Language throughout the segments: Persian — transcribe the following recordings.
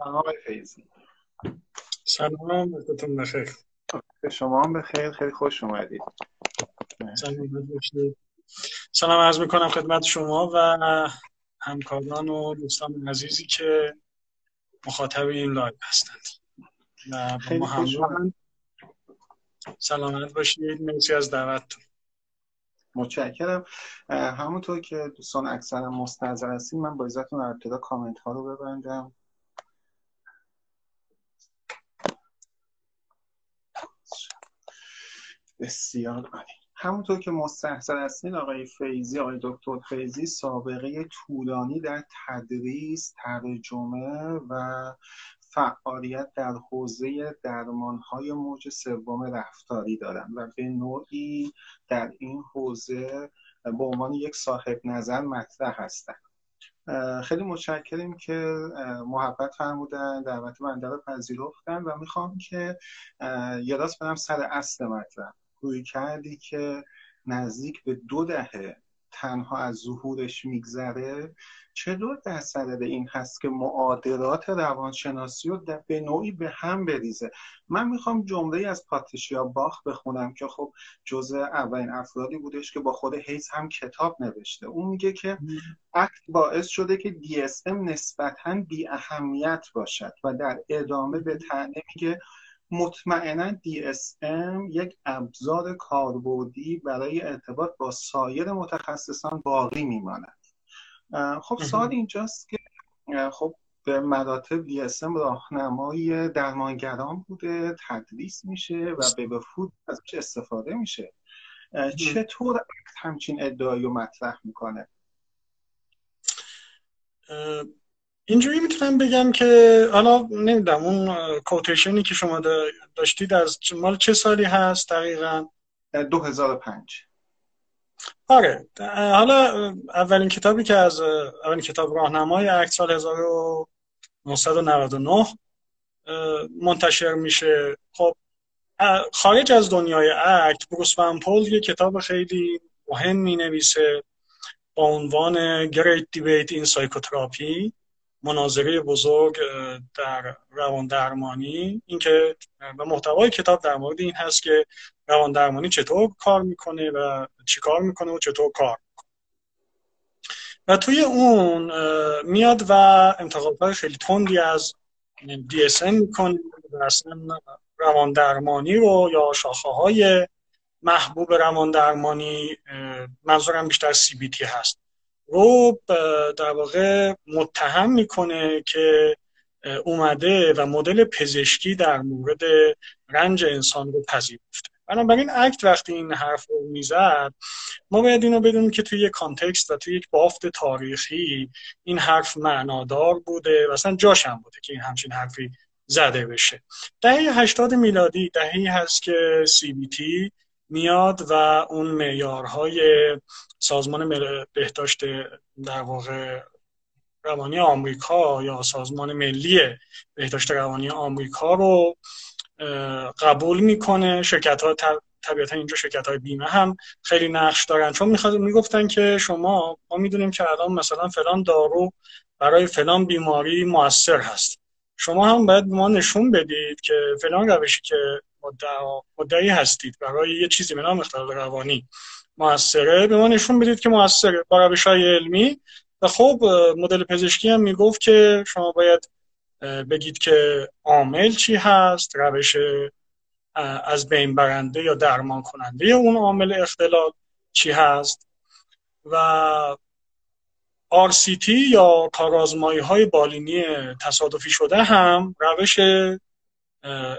سلام. آقای فیضی سلام وقتتون بخیر. شما هم بخیر خیلی خوش اومدید سلام عرض می‌کنم خدمت شما و همکاران و دوستان عزیزی که مخاطب این live هستند. و با ما همراه سلامت باشید. مرسی از دعوتتون. متشکرم. همونطور که دوستان اکثرا مستحضر هستین من با اجازتون ابتدا کامنت ها رو ببندم. بسیار عالی. همونطور که مستحضر هستین آقای فیزی آقای دکتر فیزی سابقه طولانی در تدریس ترجمه و فعالیت در حوزه درمانهای موج سوم رفتاری دارن و به نوعی در این حوزه به عنوان یک صاحب نظر مطرح هستن. خیلی متشکریم که محبت فرمودن دعوت بنده رو پذیرفتن و می‌خوام که یه برم سر اصل مطلب. روی کردی که نزدیک به دو دهه تنها از ظهورش میگذره. چطور در صدد این هست که معادلات روانشناسی رو به نوعی به هم بریزه؟ من می‌خوام جمله از پاتریشیا باخ بخونم که خب جزء اولین افرادی بودش که با خود هیز هم کتاب نوشته. اون میگه که اکت باعث شده که DSM نسبتا بی اهمیت باشد و در ادامه به تنه میگه مطمئنا DSM یک ابزار کاربردی برای ارتباط با سایر متخصصان باقی میماند. خب سوال اینجاست که خب به مراتب DSM راهنمای درمانگران بوده تدریس میشه و به بفود ازش استفاده میشه. چطور همچین ادعایی رو مطرح می‌کنه؟ اینجوری می‌تونم بگم که حالا نمی‌دونم اون کوتیشنی که شما داشتید از مال چه سالی هست دقیقا؟ 2005 آره. حالا اولین کتابی که از اولین کتاب راهنمای اکت سال 1999 منتشر میشه. خب خارج از دنیای اکت بروس پول یه کتاب خیلی مهم می نویسه با عنوان Great Debate in Psychotherapy. مناظره بزرگ در روان درمانی. اینکه و محتوای کتاب در مورد این هست که روان درمانی چطور کار می‌کنه و چی کار می‌کنه و چطور کار می‌کنه. و توی اون میاد و انتقادهای خیلی تندی از DSM می‌کنه اصلا روان درمانی رو یا شاخه های محبوب روان درمانی منظورم بیشتر CBT هست. رو در واقع متهم می‌کنه که اومده و مدل پزشکی در مورد رنج انسان رو پذیرفته. بنابراین اکت وقتی این حرف رو می‌زد ما باید اینو بدونیم که توی یک کانتکست و توی یک بافت تاریخی این حرف معنادار بوده و اصلا جاش هم بوده که این همچین حرفی زده بشه. دهه 80 میلادی دههی هست که CBT میاد و اون معیارهای سازمان بهداشت در واقع روانی آمریکا یا سازمان ملی بهداشت روانی آمریکا رو قبول می‌کنه. شرکت ها طبیعتا اینجا شرکت های بیمه هم خیلی نقش دارن. چون می‌خواد می‌گفتن که شما ما می‌دونیم که الان مثلا فلان دارو برای فلان بیماری موثر هست. شما هم باید ما نشون بدید که فلان روشی که مدعی هستید. برای یه چیزی به نام اختلال روانی. موثره. به ما نشون بدید که موثره. با روش های علمی. و خب مدل پزشکی هم می‌گفت که شما باید بگید که عامل چی هست روش از بین برنده یا درمان کننده اون عامل اختلال چی هست. و RCT یا کارازمایی های بالینی تصادفی شده هم روش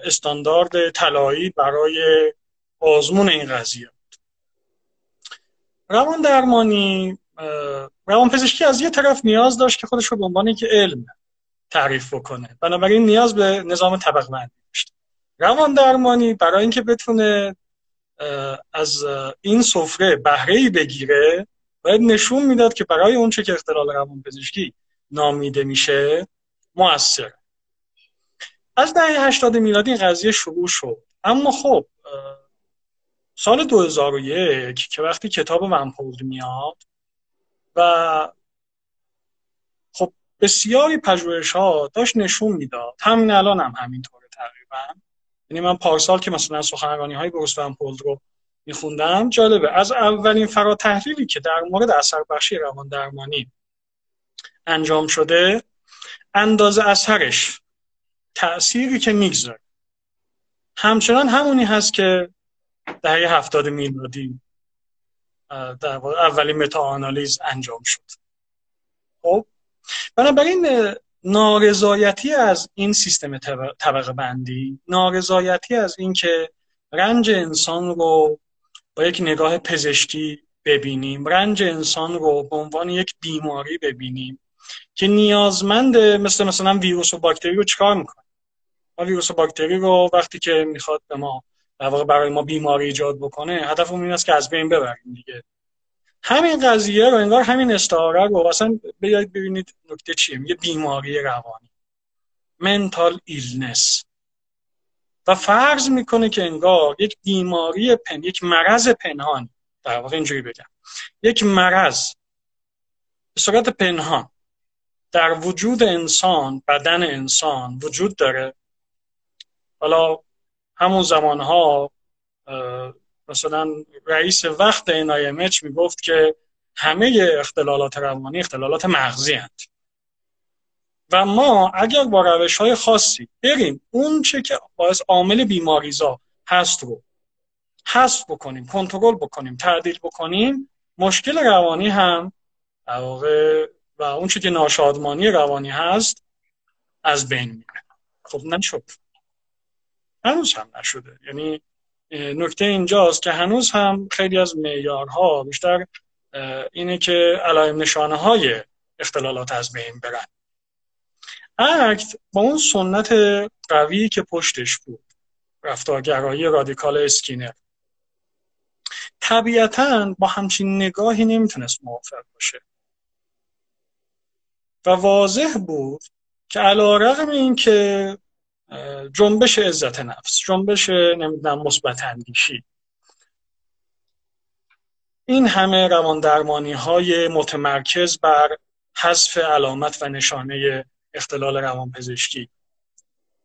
استاندارد طلایی برای آزمون این قضیه روان درمانی روان پزشکی از یه طرف نیاز داشت که خودش رو به عنوان که علم تعریف بکنه. بنابراین نیاز به نظام طبق داشت. روان درمانی برای اینکه بتونه از این سفره بهره ای بگیره باید نشون می‌داد که برای اون چه که اختلال روان پزشکی نامیده میشه موثر از دهه 80 میلادی این قضیه شروع شد. اما خب سال 2001 که وقتی کتاب ونپولد میاد و خب بسیاری پژوهش ها داشت نشون می‌داد. همین الان هم همینطوره تقریبا. یعنی من پارسال که مثلا سخنرانی های بروس پولد رو میخوندم جالبه. از اولین فراتحلیلی که در مورد اثر بخشی روان درمانی انجام شده اندازه اثرش تأثیری که می‌گذاره. همچنان همونی هست که دهه هفتاد میلادی در اولین متا آنالیز انجام شد. خب بنابراین نارضایتی از این سیستم طبقه بندی نارضایتی از اینکه رنج انسان رو با یک نگاه پزشکی ببینیم رنج انسان رو به عنوان یک بیماری ببینیم که نیازمند مثل مثلا ویروس و باکتری رو چکار می‌کنه؟ ویروس و باکتری رو وقتی که می‌خواد به ما در واقع برای ما بیماری ایجاد بکنه هدف این است که از بین ببریم دیگه. همین قضیه رو انگار همین استعاره رو اصلا بیاید ببینید نکته چیه. میگه بیماری روانی. منتال ایلنس و فرض می‌کنه که انگار یک بیماری پن یک مرض پنهان در واقع اینجوری بگم. یک مرض به صورت پنهان در وجود انسان بدن انسان وجود داره. حالا همون زمانها مثلا رئیس وقت NIMH می‌گفت که همه اختلالات روانی اختلالات مغزی هست و ما اگر با روش های خاصی بریم اون چه که باعث عامل بیماریزا هست رو حذف بکنیم کنترل بکنیم تعدیل بکنیم مشکل روانی هم واقع و اون چه که ناشادمانی روانی هست از بین میره. خب نشد. هنوز هم نشده. یعنی نکته اینجاست که هنوز هم خیلی از معیارها بیشتر اینه که علائم نشانه های اختلالات از بین برن. ACT با اون سنت قوی که پشتش بود رفتارگرایی رادیکال اسکینر. طبیعتا با همچین نگاهی نمی‌تونست موافق باشه. و واضح بود که علی رغم این که جنبش عزت نفس جنبش نمی‌دونم مثبت اندیشی. این همه روان درمانی های متمرکز بر حذف علامت و نشانه اختلال روان پزشکی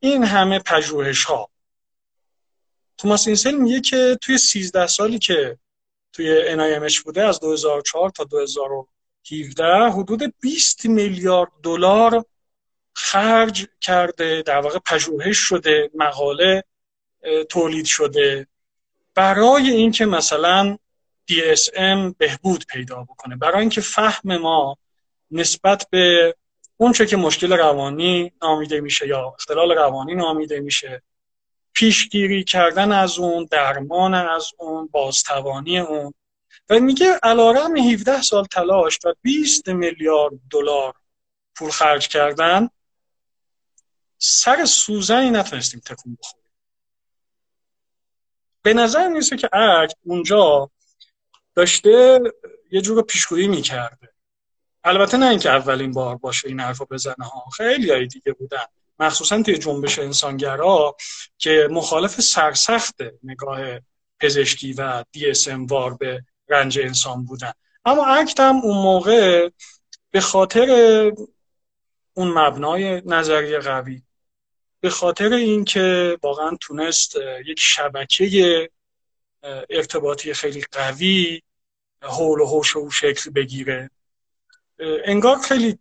این همه پژوهش ها توماس اینسل میگه که توی 13 سالی که توی NIMH بوده از 2004 تا 2017 حدود 20 میلیارد دلار خرج کرده در واقع پژوهش شده مقاله تولید شده. برای اینکه مثلا DSM بهبود پیدا بکنه برای اینکه فهم ما نسبت به اونچه که مشکل روانی نامیده میشه یا اختلال روانی نامیده میشه پیشگیری کردن از اون درمان از اون بازتوانی اون. و میگه علارم 17 سال تلاش و 20 میلیارد دلار پول خرج کردن سر سوزنی نتونستیم تکون بخوریم. به نظر که اکت اونجا داشته یه جور پیشگویی می‌کرده. البته نه اینکه اولین بار باشه این حرفو بزنه ها. خیلی های دیگه بودن. مخصوصا توی جنبش انسانگرا که مخالف سرسخت نگاه پزشکی و DSM وار به رنج انسان بودن. اما اکت هم اون موقع به خاطر اون مبنای نظریه قوی به خاطر اینکه واقعا تونست یک شبکه ارتباطی خیلی قوی حول و حوش و شکل بگیره. انگار خیلی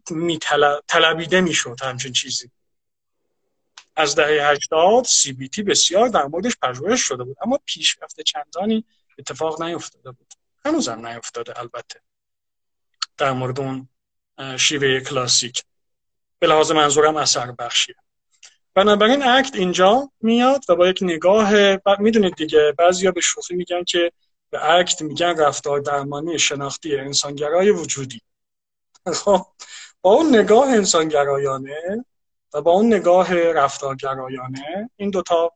طلبیده می‌شد همچین چیزی. از دهه 80 سی بی تی بسیار در موردش پژوهش شده بود اما پیشرفت چندانی اتفاق نیفتاده بود. هنوزم نیفتاده البته. در مورد اون شیوه کلاسیک. به لحاظ منظورم اثر بخشیه. بنابراین اکت اینجا میاد و با یک نگاه می‌دونید دیگه بعضیا به شوخی میگن که به اکت میگن رفتار درمانی شناختی انسانگرای وجودی. خب با اون نگاه انسانگرایانه و با اون نگاه رفتارگرایانه این دوتا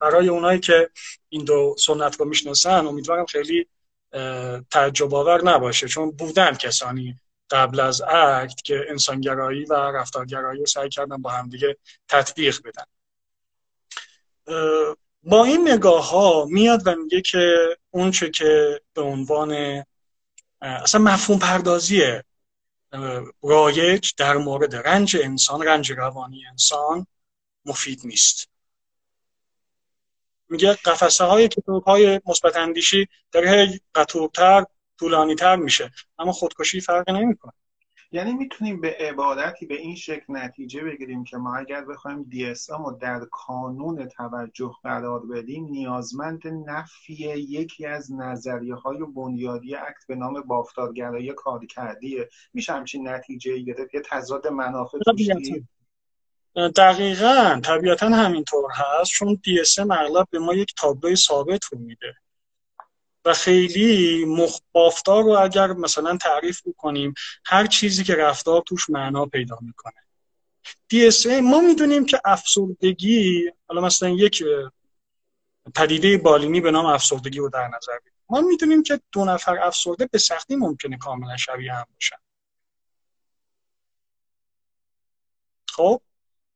برای اونایی که این دو سنت رو می‌شناسن امیدوارم خیلی تعجب آور نباشه چون بودن کسانی قبل از اکت که انسانگرایی و رفتارگرایی رو سعی کردن با همدیگه تطبیق بدن. با این نگاه ها میاد و میگه که اون چه که به عنوان اصلا مفهوم پردازی رایج در مورد رنج انسان رنج روانی انسان مفید نیست. میگه قفسه های کتاب های مثبت اندیشی در هی قطورتر طولانی تر میشه. اما خودکشی فرق نمی‌کنه. یعنی می‌تونیم به عبارتی به این شکل نتیجه بگیریم که ما اگر بخوایم دی رو در کانون توجه قرار بدیم نیازمند نفی یکی از نظریه های بنیادی اکت به نام بافتارگرایی کارکردیه میشه همچین نتیجه گرفت؟ یه تضاد منافع دقیقا. طبیعتا همینطور هست چون DSM اغلب به ما یک تابلوی ثابت رو میده. و خیلی بافتار رو اگر مثلا تعریف بکنیم هر چیزی که رفتار توش معنا پیدا می‌کنه. DSM ما می‌دونیم که افسردگی حالا مثلا یک پدیده بالینی به نام افسردگی رو در نظر بگیریم. ما می‌دونیم که دو نفر افسرده به سختی ممکنه کاملا شبیه هم باشن. خب؟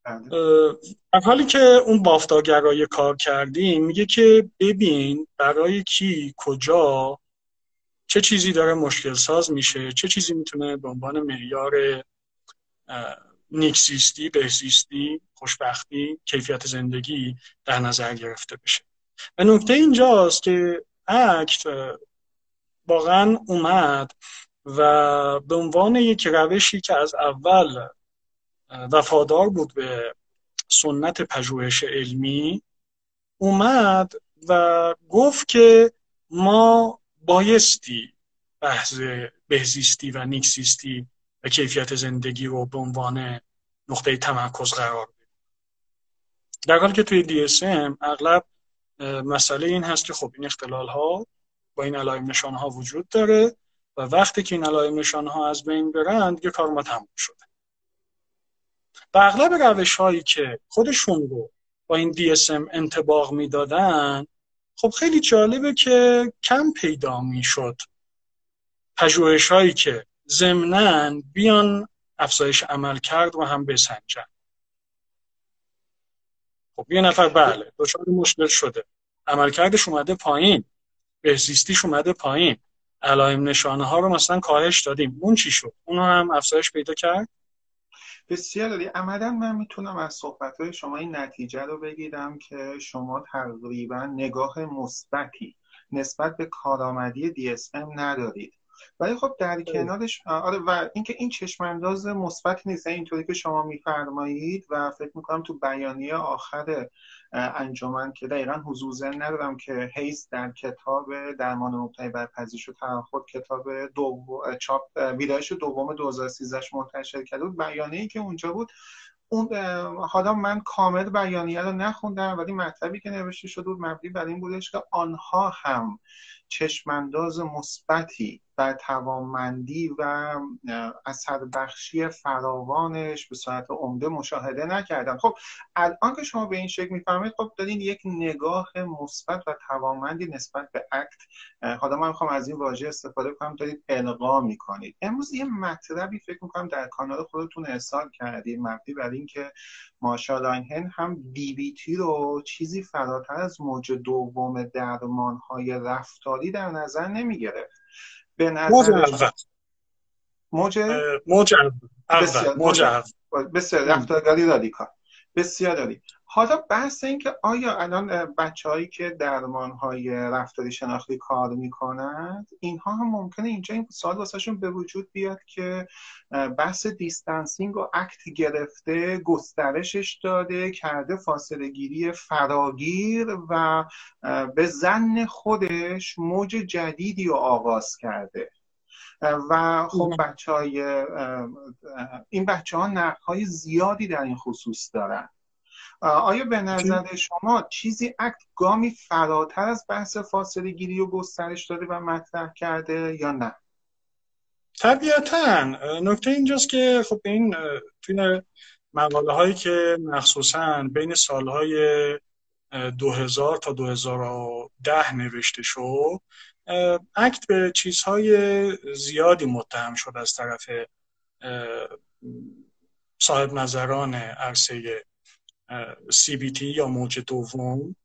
در حالی که اون بافتاگرای کار کردیم میگه که ببین برای کی کجا چه چیزی داره مشکل ساز میشه چه چیزی می‌تونه به عنوان معیار نیکزیستی بهزیستی خوشبختی کیفیت زندگی در نظر گرفته بشه. و نکته اینجاست که اکت واقعا اومد و به عنوان یک روشی که از اول وفادار بود به سنت پژوهش علمی اومد و گفت که ما بایستی بحث بهزیستی و نیکسیستی و کیفیت زندگی رو به عنوان نقطه تمرکز قرار بدیم. در حالی که توی DSM اغلب مسئله این هست که خب این اختلال ها با این علائم نشان ها وجود داره و وقتی که این علائم نشان ها از بین برند دیگه کار ما تموم شده. و اغلب روش هایی که خودشون رو با این DSM انتباق می‌دادن خب خیلی جالبه که کم پیدا می‌شد. پژوهش هایی که ضمنا بیان افزایش عمل کرد و هم بسنجن. خب یه نفر بله دچار مشکل شده. عملکردش اومده پایین. بهزیستیش اومده پایین. علائم نشانه ها رو مثلا کاهش دادیم. اون چی شد؟ اون هم افزایش پیدا کرد؟ بسیار داری عملا من می‌تونم از صحبت شما این نتیجه رو بگیرم که شما تقریبا نگاه مثبتی نسبت به کارآمدی DSM ندارید. ولی خب در کنارش آره و اینکه این چشمانداز مثبت نیست اینطوری که شما میفرمایید و فکر می‌کنم تو بیانیه آخر انجمن که دقیقا حضور ذهن ندارم که هیس در کتاب درمان مبتنی بر پذیرش و تعهد کتاب دو چاپ ویرایش دوم 2013 منتشر کرده بود. بیانیه‌ای که اونجا بود اون حالا من کامل بیانیه رو نخوندم ولی مطلبی که نوشته شده بود مبنی بر این بودش که آنها هم چشمانداز مثبتی و توانمندی و اثر بخشی فراوانش به صورت عمده مشاهده نکردم. خب الان که شما به این شکل می‌فهمید خب دارین یک نگاه مثبت و توانمندی نسبت به اکت حالا من می‌خوام از این واژه استفاده کنم دارید القا می‌کنید. امروز یه مطلبی فکر می‌کنم در کانال خودتون ارسال کردید مبنی بر اینکه لاینهن هم دی بی تی رو چیزی فراتر از موج دوم درمان های رفتاری در نظر نمی گرفت به نظر موج موج؟ موج بسیار رفتارگری رادیکال. بسیار داری حالا بحث این که آیا الان بچه هایی که درمان های رفتاری شناختی کار می‌کنند اینها هم ممکنه اینجا این سال واسهشون به وجود بیاد که بحث دیستانسینگ و اکت گرفته گسترشش داده کرده فاصله گیری فراگیر و به زن خودش موج جدیدی رو آغاز کرده. و خب بچه های این بچه ها های زیادی در این خصوص دارن. آیا به نظر شما چیزی اکت گامی فراتر از بحث فاصله گیری و گسترش داده و مطرح کرده یا نه؟ طبیعتا. نکته اینجاست که خب این توی مقاله هایی که مخصوصا بین سالهای 2000 تا 2010 نوشته شد ACT به چیزهای زیادی متهم شد از طرف صاحب نظران عرصه CBT یا موج دوم.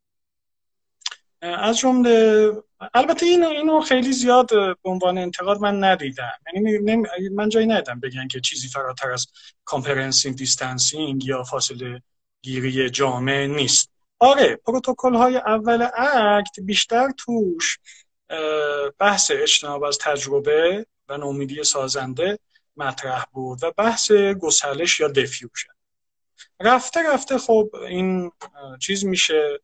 از جمله البته این اینو خیلی زیاد به عنوان انتقاد من ندیدم. یعنی من جایی ندیدم بگن که چیزی فراتر از comprehensive distancing یا فاصله گیری جامع نیست. آره پروتکل های اول ACT بیشتر توش بحث اجتناب از تجربه و نومیدی سازنده مطرح بود و بحث گسلش یا defusion رفته رفته خب این چیز میشه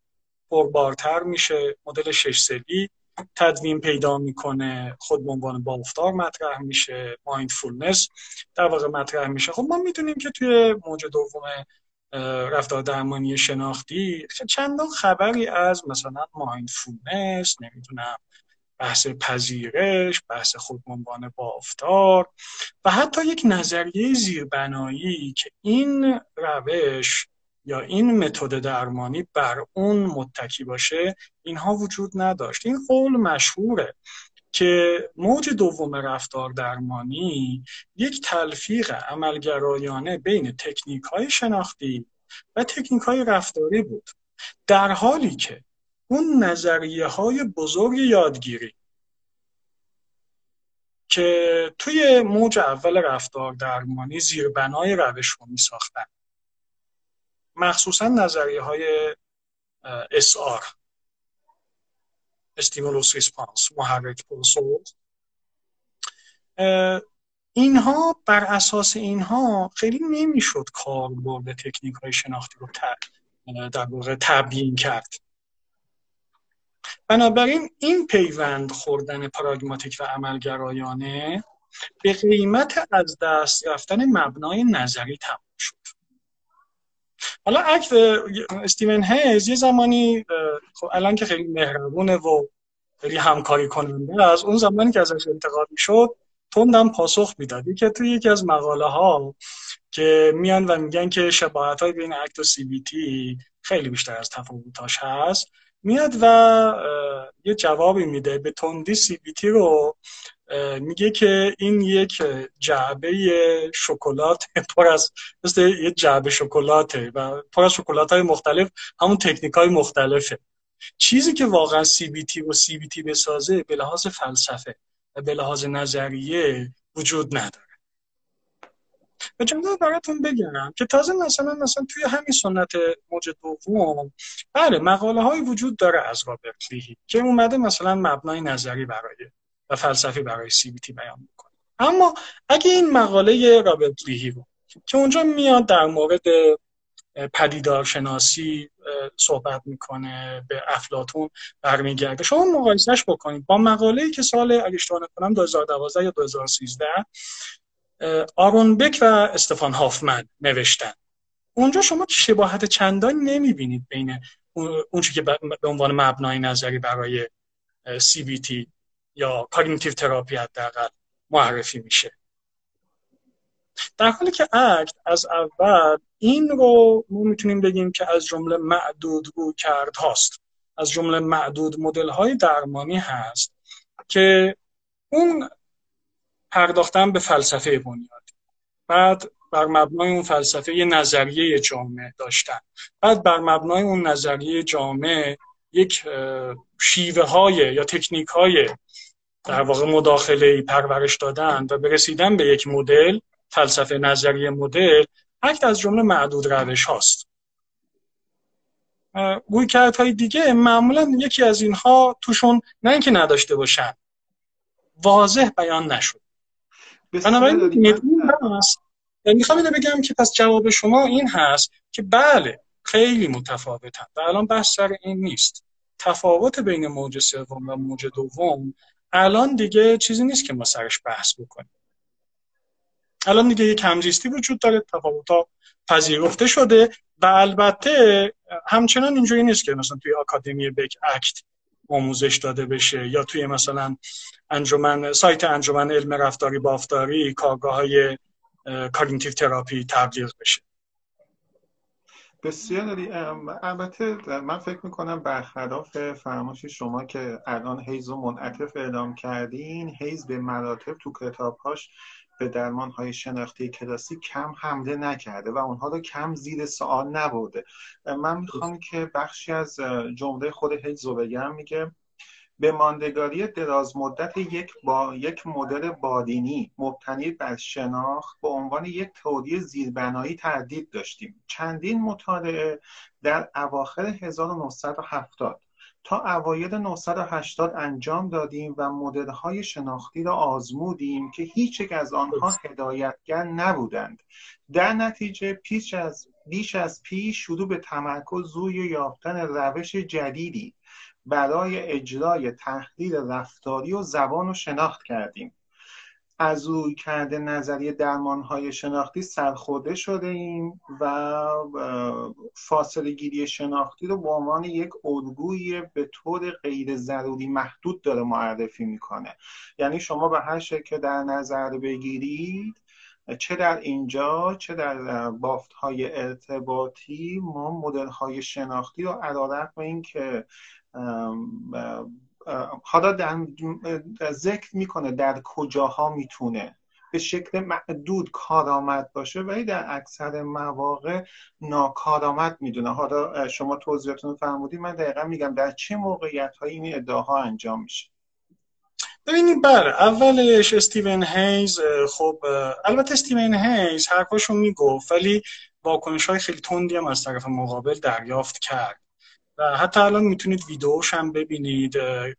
پربارتر میشه مدل شش ضلعی تدوین پیدا می‌کنه خود به عنوان بافتار مطرح میشه mindfulness در واقع مطرح میشه. خب ما می‌دونیم که توی موج دوم رفتار درمانی شناختی چندان خبری از مثلا مایندفولنس نمی‌دونم بحث پذیرش بحث خود عنوان بافتار و حتی یک نظریه زیربنایی که این روش یا این متد درمانی بر اون متکی باشه اینها وجود نداشت. این قول مشهوره که موج دوم رفتار درمانی یک تلفیق عملگرایانه بین تکنیک های شناختی و تکنیک های رفتاری بود. در حالی که اون نظریه های بزرگ یادگیری که توی موج اول رفتار درمانی زیربنای روش رو می ساختن مخصوصا نظریه های SR stimulus response محرک پاسخ اینها بر اساس اینها خیلی نمی‌شد کاربرد تکنیک های شناختی رو در واقع تبیین کرد. بنابراین این پیوند خوردن پراگماتیک و عملگرایانه به قیمت از دست رفتن مبنای نظری تمام شد. حالا اکت استیون هیز یه زمانی خب الان که خیلی مهربونه و خیلی همکاری کننده از اون زمانی که ازش انتقاد می‌شد تندم پاسخ می‌داد. که توی یکی از مقاله ها که میان و میگن که شباهت های بین اکت و سی بی تی خیلی بیشتر از تفاوتاش هست. میاد و یه جوابی میده به تندی سی بی تی رو میگه که این یک جعبه شکلات پر از مثل یه جعبه شکلاته و پر از شکلات های مختلف همون تکنیک های مختلفه. چیزی که واقعا سی بی تی و سی بی تی بسازه به لحاظ فلسفه و به لحاظ نظریه وجود نداره. و جمله براتون بگم که تازه مثلا مثلا توی همین سنت موج دوم بله مقاله های وجود داره از رابرت لیهی که اومده مثلا مبنای نظری برای و فلسفی برای CBT بیان می‌کنه. اما اگه این مقاله رابرت لیهی رو که اونجا میاد در مورد پدیدارشناسی صحبت می‌کنه به افلاطون برمیگرده. شما مقایسهش بکنید با مقاله‌ای که سال اگه اشتباه نکنم 2012 یا 2013 آرون بک و استفان هافمن نوشتن. اونجا شما شباهت چندان نمی‌بینید بین اون که به عنوان مبنای نظری برای CBT یا cognitive therapy حداقل معرفی میشه. در حالی که اکت از اول این رو ما می‌تونیم بگیم که از جمله معدود رو کرد هاست. از جمله معدود مدل های درمانی هست که اون پرداختن به فلسفه بنیاد. بعد بر مبنای اون فلسفه یه نظریه جامعه داشتن. بعد بر مبنای اون نظریه جامعه یک شیوه های یا تکنیک های در واقع مداخله پرورش دادن و برسیدن به یک مدل فلسفه نظریه مدل اکت از جمله معدود روش هاست. روی های دیگه معمولا یکی از اینها توشون نه اینکه نداشته باشن واضح بیان نشد. بنابراین هست. می‌خوام اینو بگم که پس جواب شما این هست که بله خیلی متفاوتن. و الان بحث سر این نیست. تفاوت بین موج سوم و موج دوم الان دیگه چیزی نیست که ما سرش بحث بکنیم. الان دیگه یک همزیستی وجود داره تفاوت‌ها پذیرفته شده و البته همچنان اینجوری نیست که مثلا توی آکادمی بک اکت آموزش داده بشه یا توی مثلا انجمن سایت انجمن علم رفتاری بافتاری کارگاه های کارینتیو تراپی تبلیغ بشه. بسیار البته من فکر می‌کنم برخلاف فرمایش شما که الان هیز رو منعطف اعلام کردین هیز به مراتب تو کتابهاش به درمان های شناختی کلاسیک کم حمله نکرده و اونها رو کم زیر سوال نبرده. من می‌خوام که بخشی از جمله خود هیز رو بگم. میگه به ماندگاری دراز مدت یک با یک مدل بادینی مبتنی بر شناخت به عنوان یک تئوری زیربنایی تردید داشتیم. چندین مطالعه در اواخر 1970 تا اوایل 980 انجام دادیم و مدل های شناختی را آزمودیم که هیچ یک از آنها هدایتگر نبودند. در نتیجه پیش از بیش از پیش شروع به تمرکز روی یافتن روش جدیدی برای اجرای تحلیل رفتاری و زبان و شناخت کردیم. از روی کرده نظریه درمان های شناختی سرخورده شده ایم و فاصله گیری شناختی رو به عنوان یک الگوی به طور غیر ضروری محدود داره معرفی می‌کنه. یعنی شما به هر شکل در نظر بگیرید چه در اینجا چه در بافت های ارتباطی ما مدل های شناختی رو علیرغم اینکه حالا ذکر می‌کنه در کجاها می‌تونه به شکل معدود کارآمد باشه ولی در اکثر مواقع ناکارآمد می‌دونه. حالا شما توضیحاتون فرمودید من دقیقا میگم در چه موقعیت هایی این ادعاها انجام میشه. ببینید بله اولش استیون هیز خب البته استیون هیز حرفاشو می‌گفت ولی واکنش های خیلی تندی هم از طرف مقابل دریافت کرد. و حتی الان می‌تونید ویدیوش هم ببینید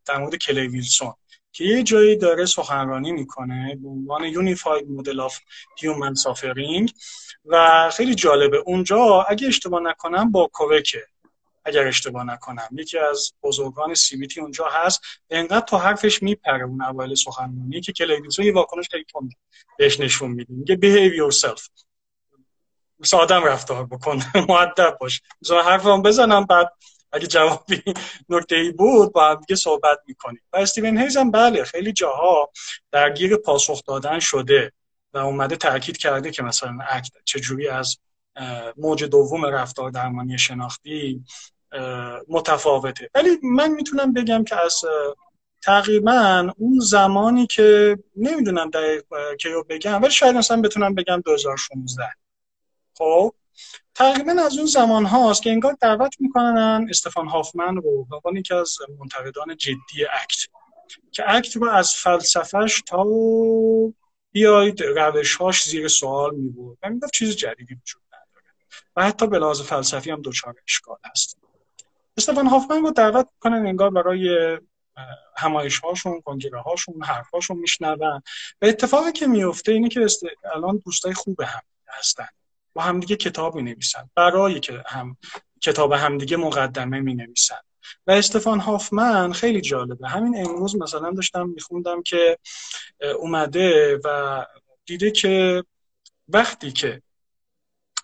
در مورد کلی ویلسون که یه جایی داره سخنرانی می‌کنه به عنوان unified model of human suffering و خیلی جالبه اونجا اگه اشتباه نکنم با کوکه اگر اشتباه نکنم یکی از بزرگان CBT اونجا هست انقدر تو حرفش میپره اون اول سخنرانی که کلی ویلسون یه واکنش خیلی تند بهش نشون میده میگه behave yourself. مثل آدم رفتار بکن مؤدب باش مثلا حرفم بزنم بعد اگه جوابی نکته ای بود با هم دیگه صحبت می‌کنیم. و استیون هیز هم بله خیلی جاها درگیر پاسخ دادن شده و اومده تاکید کرده که مثلا اکت چجوری از موج دوم رفتار درمانی شناختی متفاوته. ولی من می‌تونم بگم که از تقریبا اون زمانی که نمی‌دونم دقیق که بگم ولی شاید مثلا بتونم بگم 2016 خب؟ تقریبا از اون زمان هاست که انگار دعوت می‌کنن استفان هافمن رو عنوان یکی از منتقدان جدی اکت. که اکت رو از فلسفهش تا بیاید روشهاش زیر سوال میبود و می‌گفت چیز جدیدی وجود نداره. و حتی به لحاظ فلسفی هم دچار اشکال هست. استفان هافمن رو دعوت می‌کنن انگار برای همایش هاشون کنگره هاشون حرف هاشون میشنون. و اتفاقی که میفته اینه که الان دوستای خوب هم هستن. با همدیگه کتاب می نویسن برای که هم کتاب همدیگه مقدمه می نویسن و استفان هافمن خیلی جالبه. همین امروز مثلا داشتم میخوندم که اومده و دیده که وقتی که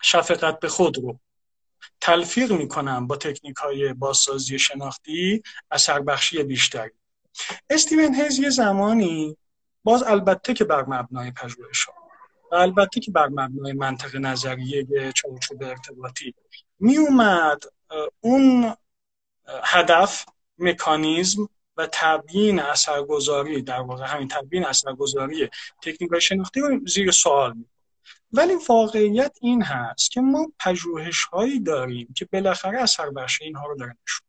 شفقت به خود رو تلفیق می‌کنم با تکنیک های بازسازی شناختی اثر بخشی بیشتری. استیون هیز یه زمانی باز البته که بر مبنای پژوهش و البته که بر مبنای منطق نظریه چارچوب ارتباطی می اومد اون هدف مکانیزم و تبیین اثرگذاری در واقع همین تبیین اثرگذاری تکنیک شناختی رو زیر سوال می ولی واقعیت این هست که ما پژوهش هایی داریم که بالاخره اثر بخش اینها رو داره نشون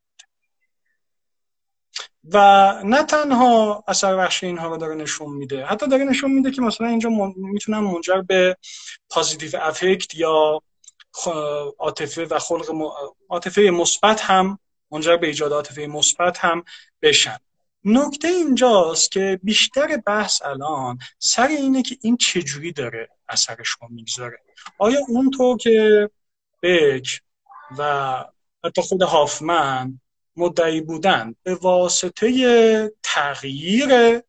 و نه تنها اثر بخش اینها رو داره نشون میده حتی داره نشون میده که مثلا اینجا می‌تونن منجر به پازیتیو افکت یا عاطفه و خلق عاطفه مثبت هم منجر به ایجاد عاطفه مثبت هم بشن. نکته اینجاست که بیشتر بحث الان سر اینه که این چجوری داره اثرش رو می‌گذاره. آیا اونطور که بک و حتی خود هافمن مدعی بودن به واسطه تغییر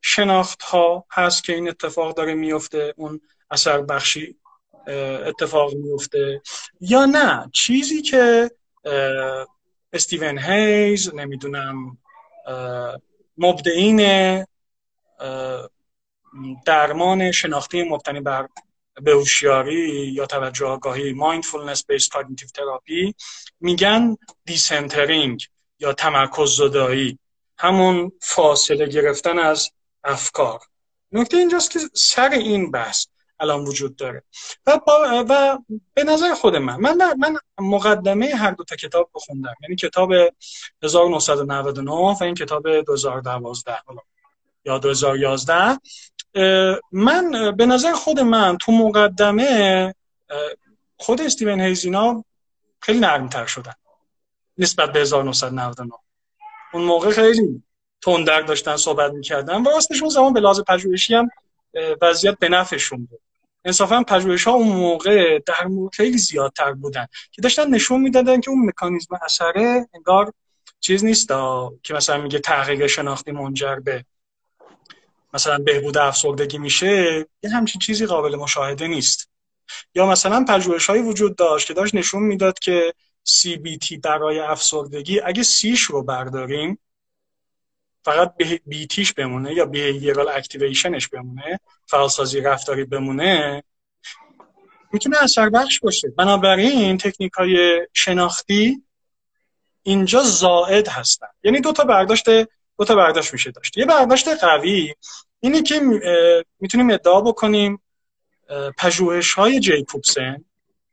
شناخت ها هست که این اتفاق داره میفته اون اثر بخشی اتفاق میفته یا نه چیزی که استیون هیز نمی‌دونم مبدعین درمان شناختی مبتنی بر به هوشیاری یا توجه آگاهی mindfulness based cognitive therapy میگن دیسنترینگ یا تمرکز زدایی. همون فاصله گرفتن از افکار. نکته اینجاست که سر این بحث الان وجود داره. و, و به نظر خود من من من مقدمه هر دو تا کتاب رو خوندم. یعنی کتاب 1999 و این کتاب 2012 یا 2011 من به نظر خود من تو مقدمه خود استیون هیزینا خیلی نرمتر شدن. نسبت به 1999 اون موقع خیلی تندر داشتن صحبت می‌کردن. و راستش اون زمان به لحاظ پژوهشی هم وضعیت به نفعشون بود. انصافا پژوهش ها اون موقع در موقع خیلی زیادتر بودن که داشتن نشون می‌دادن که اون مکانیزم اثره انگار چیز نیست که مثلا میگه تحقیق شناختی منجر به مثلا بهبود افسردگی میشه یه همچین چیزی قابل مشاهده نیست. یا مثلا پژوهش وجود داشت که داشت نشون می‌داد که CBT برای افسردگی اگه سیش رو برداریم فقط بیتیش بمونه یا بیهیرال اکتیویشنش بمونه فعالسازی رفتاری بمونه می‌تونه اثر بخش باشه. بنابراین تکنیک های شناختی اینجا زائد هستن. یعنی دو تا برداشت دو تا برداشت میشه داشت. یه برداشت قوی اینه که می‌تونیم ادعا بکنیم پژوهش های جیکوبسن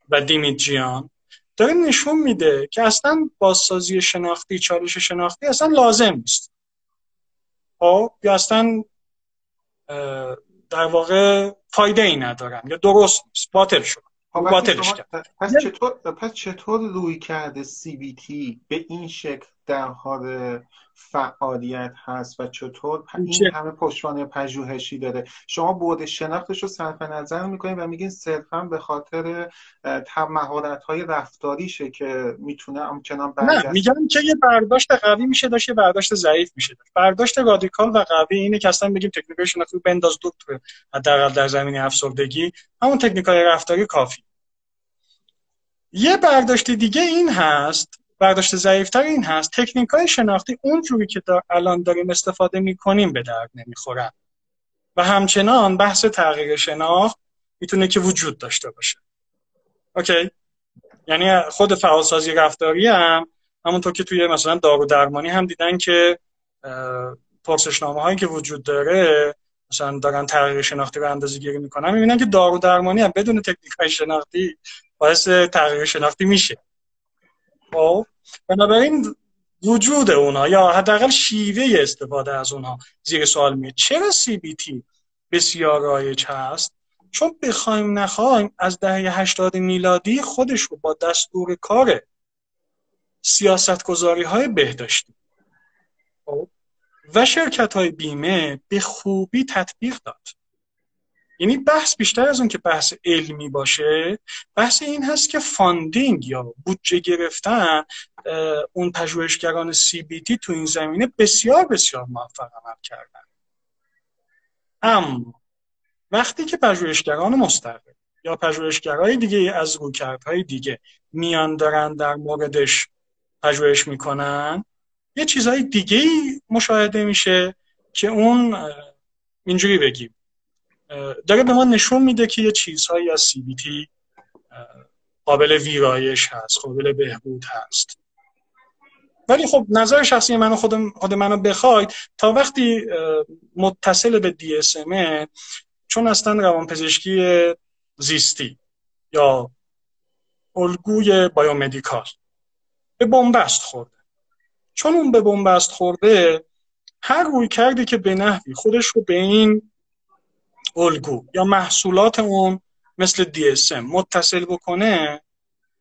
و دیمیتجیان داره نشون میده که اصلا بازسازی شناختی چالش شناختی اصلا لازم نیست. خب؟ یا اصلا در واقع فایده ای ندارن یا درست نیست. باطل شد. خب، باطلش کرد. پس چطور پس چطور روی کرده تی به این شکل در حال فعالیت هست و چطور این همه پشتوانه پژوهشی داره. شما بود شناختش رو صرف نظر می‌کنید و میگین صرفا به خاطر مهارت های رفتاریشه که می‌تونه همچنان نه میگم که یه برداشت قوی میشه داشت یه برداشت ضعیف میشه داشت. برداشت رادیکال و قوی اینه که اصلا بگیم تکنیک شناختی بنداز دو حداقل در زمینه افسردگی. همون تکنیک های رفتاری کافی. یه برداشت دیگه این هست برداشت ضعیفتر این هست. تکنیک های شناختی اونجوری که در الان داریم استفاده می‌کنیم به درد نمی‌خورن. و همچنان بحث تغییر شناخت می‌تونه که وجود داشته باشه. اوکی؟ یعنی خود فعالسازی رفتاری هم همونطور که توی مثلا دارو درمانی هم دیدن که پرسشنامه هایی که وجود داره مثلا دارن تغییر شناختی رو اندازه گیری می‌کنن می‌بینن که دارو درمانی هم بدون تکنیک های شناختی باعث تغییر شناختی میشه. خب بنابراین وجود اونها یا حداقل شیوه استفاده از اونها زیر سوال میاد. چرا CBT بسیار رایج هست؟ چون بخوایم نخوایم از دهه 80 میلادی خودش رو با دستور کار سیاست گذاری های بهداشتی. خب؟ و شرکت های بیمه به خوبی تطبیق داد. یعنی بحث بیشتر از اون که بحث علمی باشه بحث این هست که funding یا بودجه گرفتن اون پژوهشگران CBT تو این زمینه بسیار بسیار موفق عمل کردن. اما وقتی که پژوهشگران مستقل یا پژوهشگرای دیگه از رویکردهای دیگه میان دارن در موردش پژوهش می‌کنن یه چیزهای دیگه مشاهده میشه که اون اینجوری بگیم. داره به ما نشون میده که یه چیزهایی از CBT قابل ویرایش هست قابل بهبود هست. ولی خب نظر شخصی من خود, خود منو بخواید تا وقتی متصل به DSM چون اصلا روانپزشکی زیستی یا الگوی بایومدیکال به بنبست خورده. چون اون به بنبست خورده هر روی کردی که به نحوی خودش رو به این الگو یا محصولات اون مثل DSM متصل بکنه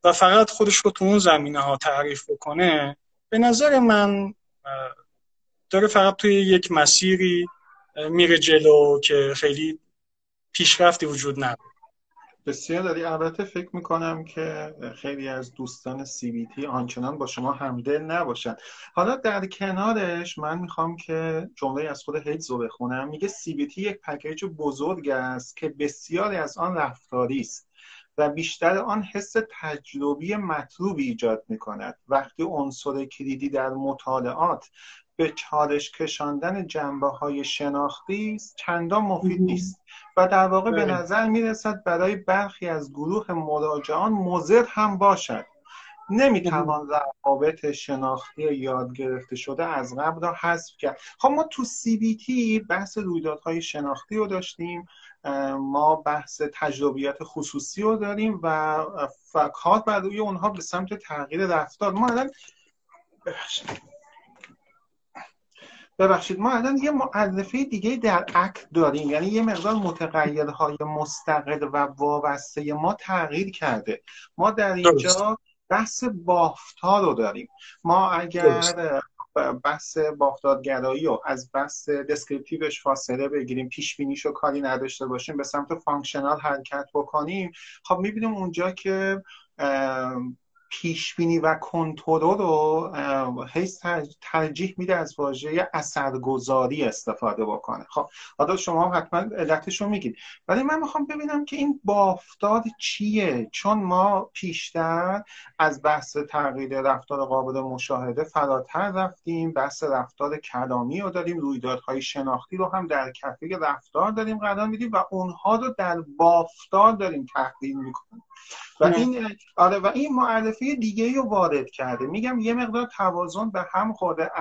و فقط خودش رو تو اون زمینه ها تعریف بکنه به نظر من داره فقط توی یک مسیری میره جلو که خیلی پیشرفتی وجود نداره. بسیار داری. البته فکر می‌کنم که خیلی از دوستان CBT آنچنان با شما همدل نباشن. حالا در کنارش من می‌خوام که جمله از خود هیتز رو بخونم. میگه CBT یک پکیج بزرگ است که بسیاری از آن رفتاری است و بیشتر آن حس تجربی مطلوبی ایجاد می کند وقتی عنصر کلیدی در مطالعات به چالش کشاندن جنبه های شناختی چندان مفید نیست. و در واقع به بله. نظر می رسد برای برخی از گروه مراجعان مضر هم باشد. نمی‌توان روابط شناختی یاد گرفته شده از قبل را حذف کرد. خب ما تو سی بی تی بحث رویدادهای شناختی رو داشتیم. ما بحث تجربیات خصوصی رو داریم و کار بر روی اونها به سمت تغییر رفتار. ما الان ببخشید ما الان یه مؤلفه دیگه در ACT داریم. یعنی یه مقدار متغیرهای مستقل و وابسته ما تغییر کرده. ما در اینجا بحث بافتار رو داریم. ما اگر بحث بافتارگرایی رو از بحث descriptive ش فاصله بگیریم پیش بینیش رو کاری نداشته باشیم به سمت functional حرکت بکنیم خب می‌بینیم اونجا که پیش بینی و کنترل رو حیث ترجیح میده از واژه اثرگذاری استفاده بکنه. خب حالا شما حتما علتش رو میگید. ولی من می‌خوام ببینم که این بافتاد چیه؟ چون ما پیشتر از بحث تغییر رفتار قابل مشاهده فراتر رفتیم بحث رفتار کلامی رو داریم رویدادهای شناختی رو هم در کفه رفتار داریم قرار میدیم و اونها رو در بافتار داریم تحلیل می‌کنیم. و این آره و این معرفی دیگه رو وارد کرده. میگم یه مقدار توازن به هم خورده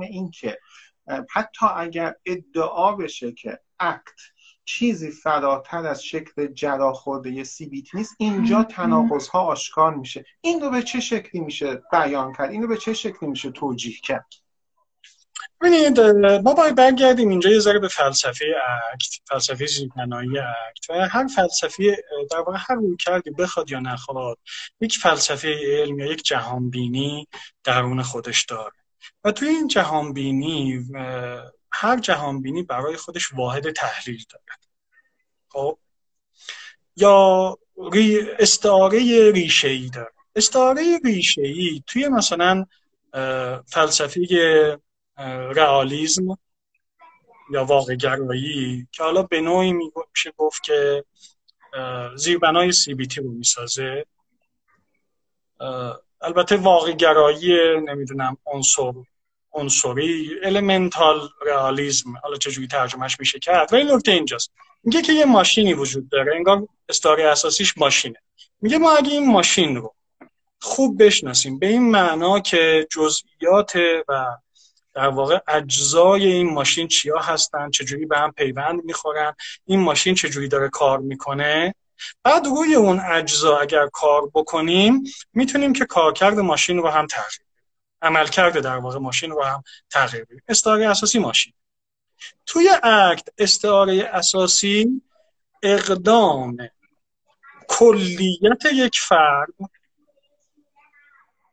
این که حتی اگر ادعا بشه که اکت چیزی فراتر از شکل جراخورده بیت نیست اینجا تناقض ها آشکار میشه. این رو به چه شکلی میشه بیان کرد این رو به چه شکلی میشه توجیه کرد؟ ببینید ما باید برگردیم اینجا یه ذره به فلسفه اکت فلسفه زیربنایی اکت. و هر فلسفه در واقع هر روی کردی بخواد یا نخواد یک فلسفه علم یا یک جهانبینی درون خودش داره. و توی این جهانبینی هر جهانبینی برای خودش واحد تحلیل داره. خب؟ یا استعاره ریشه ای داره. استعاره ریشه ای توی مثلا فلسفه رئالیسم یا واقع گرایی که حالا به نوعی میشه گفت که زیربنای سی بی تی رو می‌سازه. البته واقع گرایی نمی‌دونم عنصر عنصری المنتال رئالیسم حالا چجوری ترجمهش میشه کرد. ولی نکته اینجاست. میگه که یه ماشینی وجود داره. انگار استاری اساسیش ماشینه. میگه ما اگه این ماشین رو خوب بشناسیم به این معنا که جزئیات و در واقع اجزای این ماشین چیا هستن؟ چجوری به هم پیوند می‌خورن؟ این ماشین چجوری داره کار می‌کنه؟ بعد روی اون اجزا اگر کار بکنیم می‌تونیم که کارکرد ماشین رو هم تغییر عمل کرده در واقع ماشین رو هم تغییر بدیم. استعاره اساسی ماشین. توی اکت استعاره اساسی اقدام کلیت یک فرد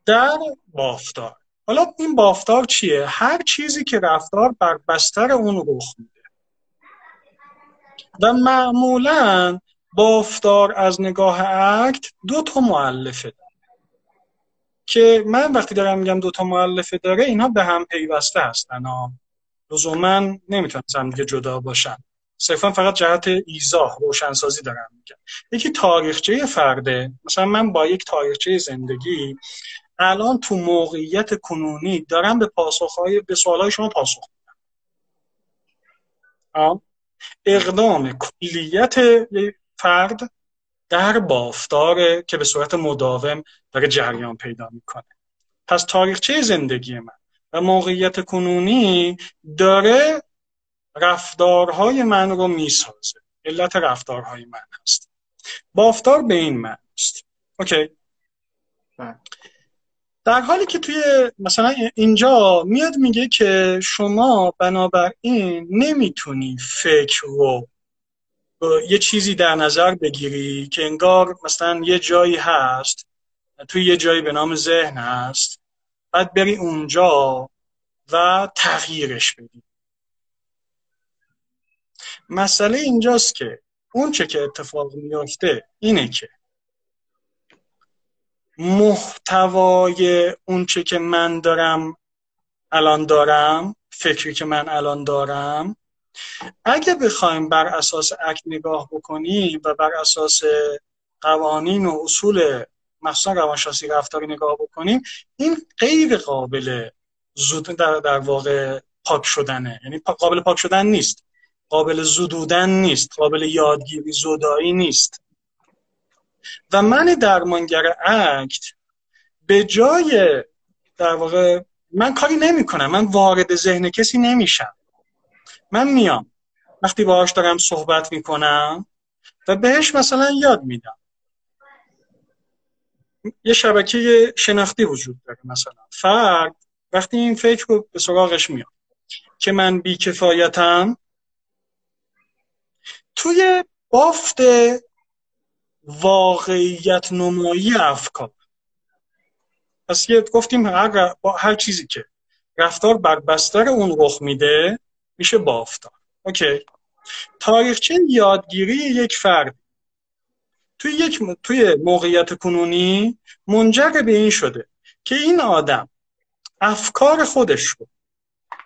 در بافتار. حالا این بافتار چیه؟ هر چیزی که رفتار بر بستر اون رخ میده. و معمولا بافتار از نگاه اکت دو تا معلفه داره. که من وقتی دارم میگم دو تا معلفه داره اینها به هم پیوسته هستن لزوما نمی‌تونن هم دیگه جدا باشن صرفا فقط جهت ایزاه روشنسازی دارم میگم. یکی تاریخچه فرده. مثلا من با یک تاریخچه زندگی الان تو موقعیت کنونی دارم به پاسخهای به سوالهای شما پاسخ میدم. اقدام کلیت فرد در بافتار که به صورت مداوم داره جریان پیدا می‌کنه. پس تاریخچه زندگی من و موقعیت کنونی داره رفتارهای من رو می‌سازه. علت رفتارهای من هست. بافتار به این من است. اوکی. بله. در حالی که توی مثلا اینجا میاد میگه که شما بنابراین نمی‌تونی فکر رو یه چیزی در نظر بگیری که انگار مثلا یه جایی هست توی یه جایی به نام ذهن هست بعد بری اونجا و تغییرش بدی. مسئله اینجاست که اون چه که اتفاق میافته اینه که محتوای اونچه که من دارم الان دارم فکری که من الان دارم اگه بخوایم بر اساس اک نگاه بکنیم و بر اساس قوانین و اصول مخصوصا روانشناسی رفتاری نگاه بکنیم این غیر قابل زود در, در واقع پاک شدنه. یعنی قابل پاک شدن نیست. قابل زدودن نیست. قابل یادگیری زدایی نیست. و من درمانگر اکت به جای در واقع من کاری نمی کنم من وارد ذهن کسی نمیشم. من میام. وقتی باهاش دارم صحبت می‌کنم و بهش مثلا یاد میدم. یه شبکه شناختی وجود داره مثلا. فرد وقتی این فکر رو به سراغش میاد که من بیکفایتم توی بافت واقعیت نمایی افکار. پس یه گفتیم هر, هر چیزی که رفتار بر بستر اون رخ میده میشه بافتار. اوکی. تاریخچه یادگیری یک فرد توی یک توی موقعیت کنونی منجر به این شده که این آدم افکار خودش رو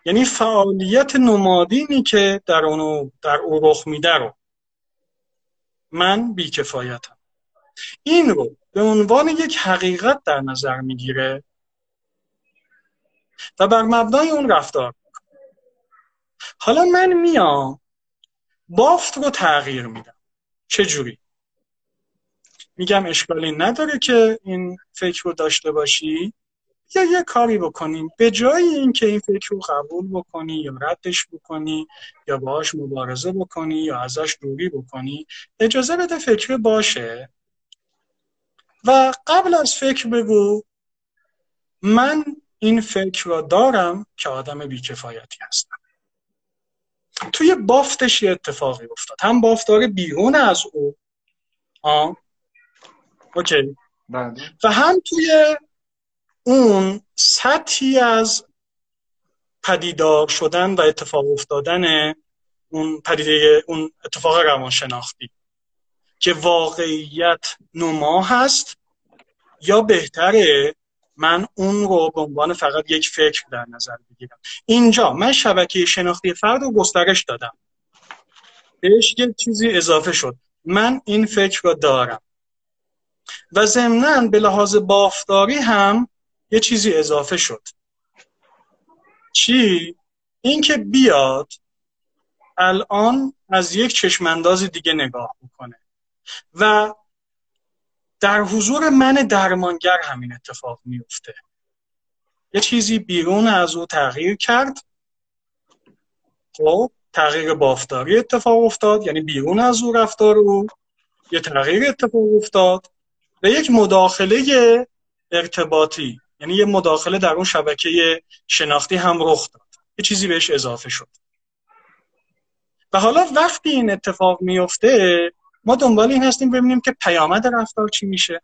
یعنی فعالیت نمادینی که در اونو در او رخ میده رو من بیکفایتم. این رو به عنوان یک حقیقت در نظر می‌گیره و بر مبنای اون رفتار حالا من میام بافت رو تغییر میدم. چه جوری؟ میگم اشکالی نداره که این فکر رو داشته باشی. یا یه کاری بکنیم. به جای اینکه این فکر رو قبول بکنی یا ردش بکنی یا باهاش مبارزه بکنی یا ازش دوری بکنی اجازه بده فکر باشه. و قبل از فکر بگو من این فکر را دارم که آدم بیکفایتی هستم. توی بافتش یه اتفاقی افتاد. هم بافتار بیرون از او. آه. اوکی. بله. و هم توی اون سطحی از پدیدار شدن و اتفاق افتادن اون پدیده اون اتفاق روانشناختی که واقعیت نما هست یا بهتره من اون رو به عنوان فقط یک فکر در نظر بگیرم. اینجا من شبکه شناختی فرد رو گسترش دادم. بهش یک چیزی اضافه شد. من این فکر رو دارم. و ضمنا به لحاظ بافتاری هم یه چیزی اضافه شد. چی؟ اینکه بیاد الان از یک چشمانداز دیگه نگاه می‌کنه. و در حضور من درمانگر همین اتفاق میفته یه چیزی بیرون از او تغییر کرد. خب تغییر بافتاری اتفاق افتاد یعنی بیرون از او رفتار او یه تغییر اتفاق افتاد. و یک مداخله ارتباطی. یعنی یه مداخله در اون شبکه شناختی هم رخ داد. یه چیزی بهش اضافه شد. و حالا وقتی این اتفاق میفته ما دنبال این هستیم ببینیم که پیامد رفتار چی میشه.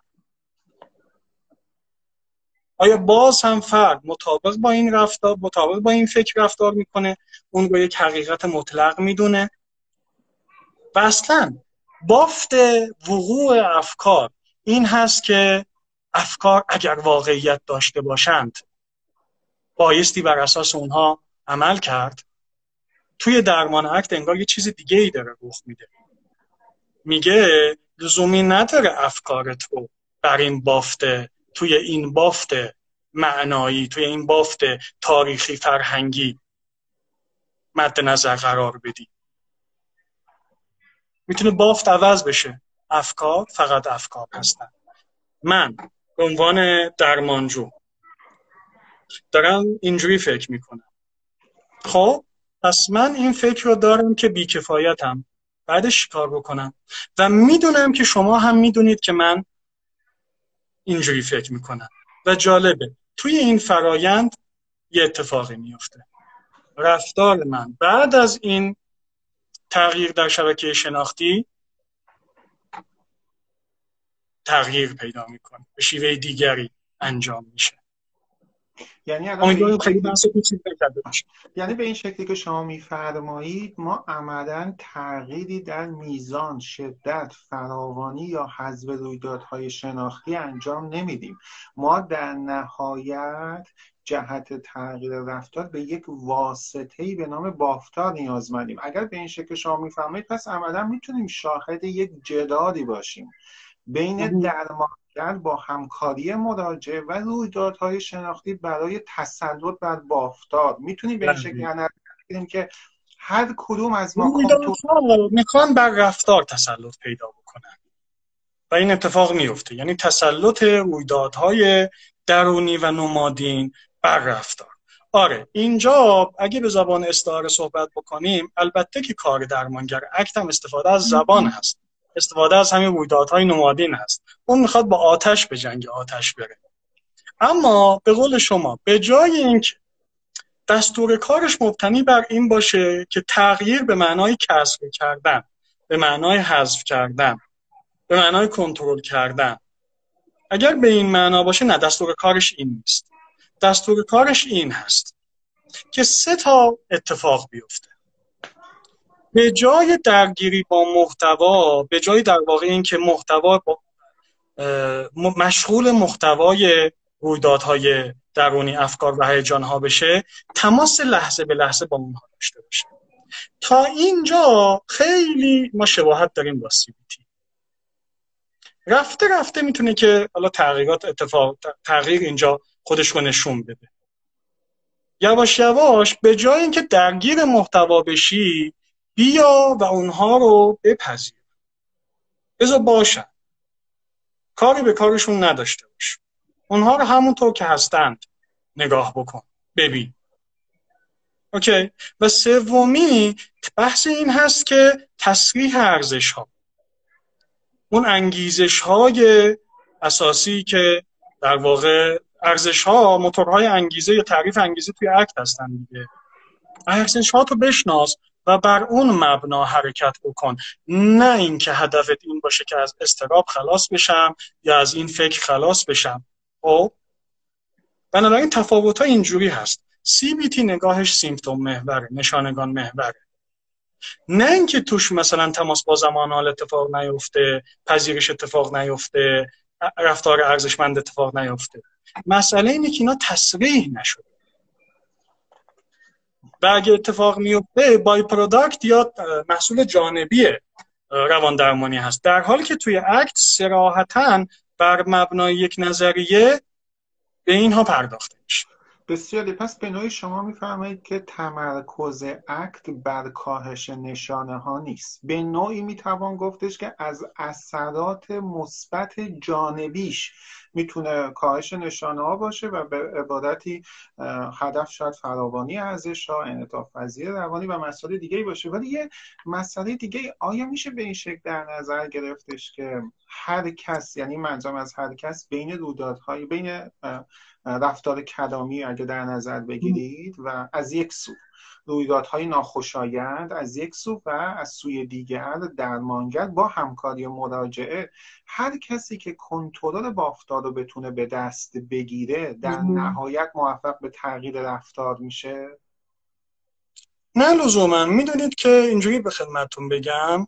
آیا باز هم فرد مطابق با این رفتار مطابق با این فکر رفتار می‌کنه؟ اون رو یک حقیقت مطلق می‌دونه؟ و اصلا بافت وقوع افکار این هست که افکار اگر واقعیت داشته باشند بایستی بر اساس اونها عمل کرد. توی درمان اکت انگار یه چیز دیگه ای داره رخ میده. میگه لزومی نداره افکارت رو بر این بافته توی این بافت معنایی توی این بافت تاریخی فرهنگی مد نظر قرار بدی. می‌تونه بافت عوض بشه. افکار فقط افکار هستن. من به عنوان درمانجو. دارم اینجوری فکر می‌کنم. خب پس من این فکر رو دارم که بیکفایتم. بعدش کار بکنم؟ و می‌دونم که شما هم می‌دونید که من اینجوری فکر می‌کنم. و جالبه توی این فرایند یه اتفاقی میفته رفتار من بعد از این تغییر در شبکه شناختی تغییر پیدا می‌کنه به شیوه دیگری انجام میشه. یعنی خیلی یعنی به این شکلی که شما میفرمایید ما عملا تغییری در میزان شدت فراوانی یا حذف رویدادهای شناختی انجام نمیدیم. ما در نهایت جهت تغییر رفتار به یک واسطه‌ای به نام بافتار نیازمندیم اگر به این شکل شما میفرمایید پس عملا می‌تونیم شاهد یک جدالی باشیم. بین درمانگر با همکاری مراجع و رویدادهای شناختی برای تسلط بر بافتار می‌تونیم به این بله. شکل بگیریم که هر کدوم از ما می‌خوان بر رفتار تسلط پیدا بکنن. و این اتفاق میفته یعنی تسلط رویدادهای درونی و نمادین بر رفتار. آره اینجا اگه به زبان استعاره صحبت بکنیم البته که کار درمانگر اکت هم استفاده از زبان هست. استفاده از همین رویدادهای نمادین هست. اون می‌خواد با آتش به جنگ آتش بره. اما به قول شما به جای اینکه دستور کارش مبتنی بر این باشه که تغییر به معنای کسر کردن به معنای حذف کردن به معنای کنترل کردن اگر به این معنا باشه نه دستور کارش این نیست. دستور کارش این هست که سه تا اتفاق بیفته. به جای درگیری با محتوا به جای در واقع این که محتوا مشغول محتوای رویدادهای درونی افکار و هیجانها بشه تماس لحظه به لحظه با اونها داشته باشه. تا اینجا خیلی ما شباهت داریم با سیبیتی رفته رفته می‌تونه که حالا تغییرات اتفاق تغییر اینجا خودش رو نشون بده. یواش یواش به جای اینکه درگیر محتوا بشی بیا و اونها رو بپذیر. بذار باشن. کاری به کارشون نداشته باش. اونها رو همونطور که هستند نگاه بکن. ببین. اوکی؟ و سومی بحث این هست که تصریح ارزش ها اون انگیزش های اساسی که در واقع ارزش ها موتورهای انگیزه یا تعریف انگیزه توی عکت هستن دیگه. ارزش ها تو بشناس. و بر اون مبنا حرکت بکن. نه اینکه هدفت این باشه که از استراب خلاص بشم یا از این فکر خلاص بشم. خب؟ بنابراین تفاوت ها اینجوری هست. CBT نگاهش سیمتوم محوره نشانگان محوره. نه اینکه توش مثلا تماس با زمان حال اتفاق نیفته پذیرش اتفاق نیفته رفتار ارزشمند اتفاق نیفته. مسئله اینه که اینا تصریح نشده. و اگه اتفاق میفته بای پروداکت یا محصول جانبی روان درمانی هست. در حالی که توی اکت سراحتا بر مبنای یک نظریه به اینها پرداخته میشه. بسیاری. پس به نوعی شما میفرمایید که تمرکز اکت بر کاهش نشانه ها نیست. به نوعی می‌توان گفتش که از اثرات مثبت جانبیش می‌تونه کاهش نشانه ها باشه و به عبادتی هدف شاید فراوانی ارزش ها انعطاف پذیر روانی و مسائل دیگه باشه. ولی یه مسئله دیگه آیا میشه به این شکل در نظر گرفتش که هر کس یعنی منظورم از هر کس بین رویدادهای بین رفتار کلامی اگه در نظر بگیرید و از یک سو؟ رویدادهای ناخوشایند از یک سو و از سوی دیگر درمانگر با همکاری مراجعه هر کسی که کنترل بافتار رو بتونه به دست بگیره در نهایت موفق به تغییر رفتار میشه؟ نه لزوما. می‌دونید که اینجوری به خدمتتون بگم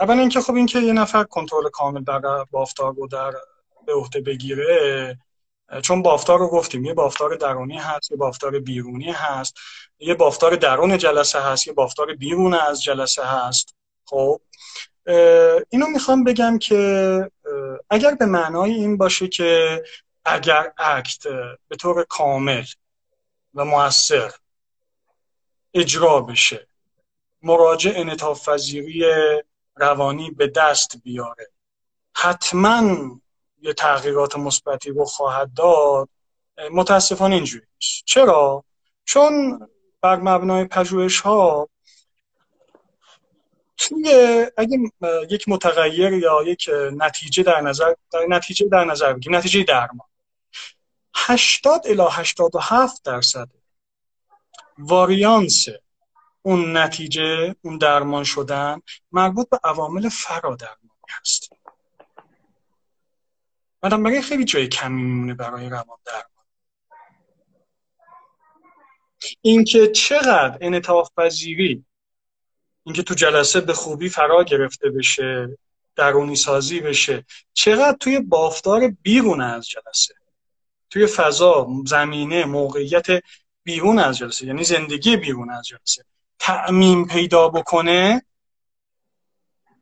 اول اینکه خب اینکه یه نفر کنترل کامل در بافتار رو در به عهده بگیره چون بافتار رو گفتیم یه بافتار درونی هست یه بافتار بیرونی هست. یه بافتار درون جلسه هست یه بافتار بیرون از جلسه هست. خب اینو می‌خوام بگم که اگر به معنای این باشه که اگر اکت به طور کامل و موثر اجرا بشه مراجع انطاف روانی به دست بیاره حتما یه تغییرات مثبتی رو خواهد داد. متاسفانه اینجوری چرا؟ چون بر مبنای پژوهش ها توی اگه یک متغیر یا یک نتیجه در نظر در نتیجه در نظر بگیم نتیجه درمان. 80 الی 87 درصد واریانس اون نتیجه اون درمان شدن مربوط به عوامل فرادرمانی هست. برای خیلی جای کمی میمونه برای روان درمان؟ اینکه چقدر انعطاف پذیری اینکه تو جلسه به خوبی فرا گرفته بشه درونی سازی بشه چقدر توی بافتار بیرون از جلسه توی فضا زمینه موقعیت بیرون از جلسه یعنی زندگی بیرون از جلسه تعمیم پیدا بکنه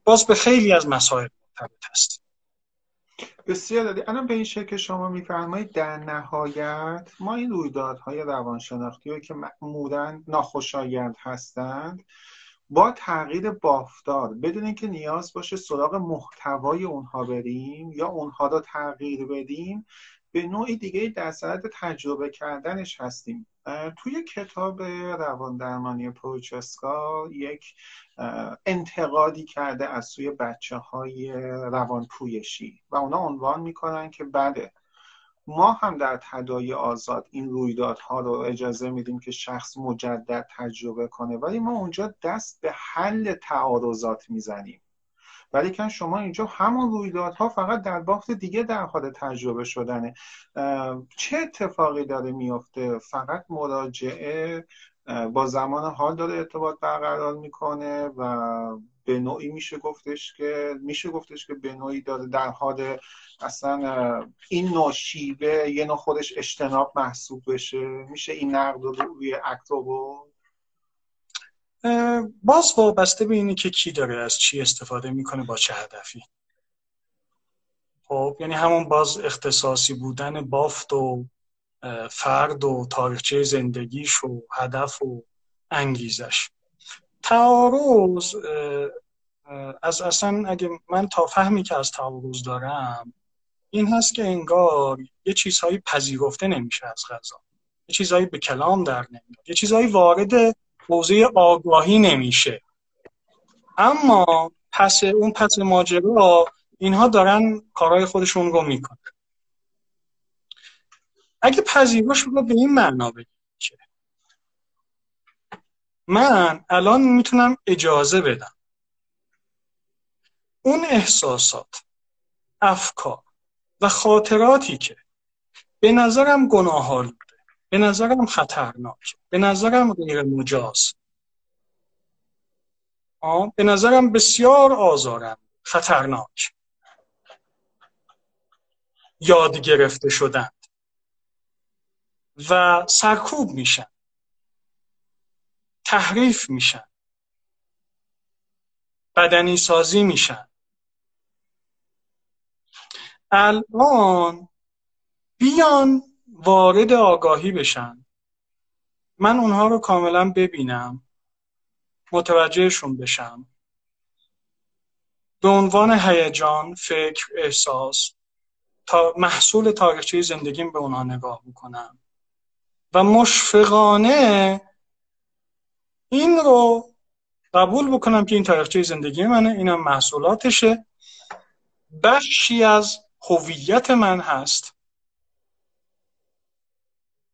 باز به خیلی از مسائل مرتبط هست. بسیار دادی الان به این شکل شما میفرمایید در نهایت ما این رویدادهای روانشناختی رو که معمولا ناخوشایند هستند با تغییر بافتار بدون اینکه نیاز باشه سراغ محتوای اونها بریم یا اونها رو تغییر بدیم به نوعی دیگه در صدد تجربه کردنش هستیم. توی کتاب روان درمانی پروچسکا یک انتقادی کرده از سوی بچه های روان پویشی و اونا عنوان می‌کنن که بله ما هم در تدایی آزاد این رویدادها رو اجازه میدیم که شخص مجدد تجربه کنه ولی ما اونجا دست به حل تعارضات می‌زنیم. ولی که شما اینجا همون رویدادها فقط در بافت دیگه در حال تجربه شدنه. چه اتفاقی داره میفته؟ فقط مراجعه با زمان حال داره ارتباط برقرار می‌کنه و به نوعی میشه گفتش که میشه گفتش که به نوعی داره در حال اصلا این نوع یه نوع خودش اجتناب محسوب بشه. میشه این نقد رو روی اکتو باز وابسته به اینه که کی داره از چی استفاده می‌کنه با چه هدفی. خب یعنی همون باز اختصاصی بودن بافت و فرد و تاریخچه زندگیش و هدف و انگیزش. تعارض از اصلا اگه من تا فهمی که از تعارض دارم این هست که انگار یه چیزهایی پذیرفته نمیشه از غذا. یه چیزهایی به کلام در نمیاد. یه چیزهایی وارد حوزه آگاهی نمیشه. اما پس اون پس ماجرا اینها دارن کارهای خودشون رو می‌کنن. اگه پذیرش رو به این معنا که من الان می‌تونم اجازه بدم. اون احساسات افکار و خاطراتی که به نظرم گناهال به نظرم خطرناک. به نظرم غیر مجاز به نظرم بسیار آزارم. خطرناک. یاد گرفته شدند و سرکوب میشن. تحریف میشن. بدنی سازی میشن. الان بیان وارد آگاهی بشن. من اونها رو کاملا ببینم. متوجهشون بشم. به عنوان هیجان فکر احساس تا محصول تاریخچه زندگیم به اونها نگاه بکنم و مشفقانه این رو قبول بکنم که این تاریخچه زندگی منه اینم محصولاتشه. بخشی از هویت من هست.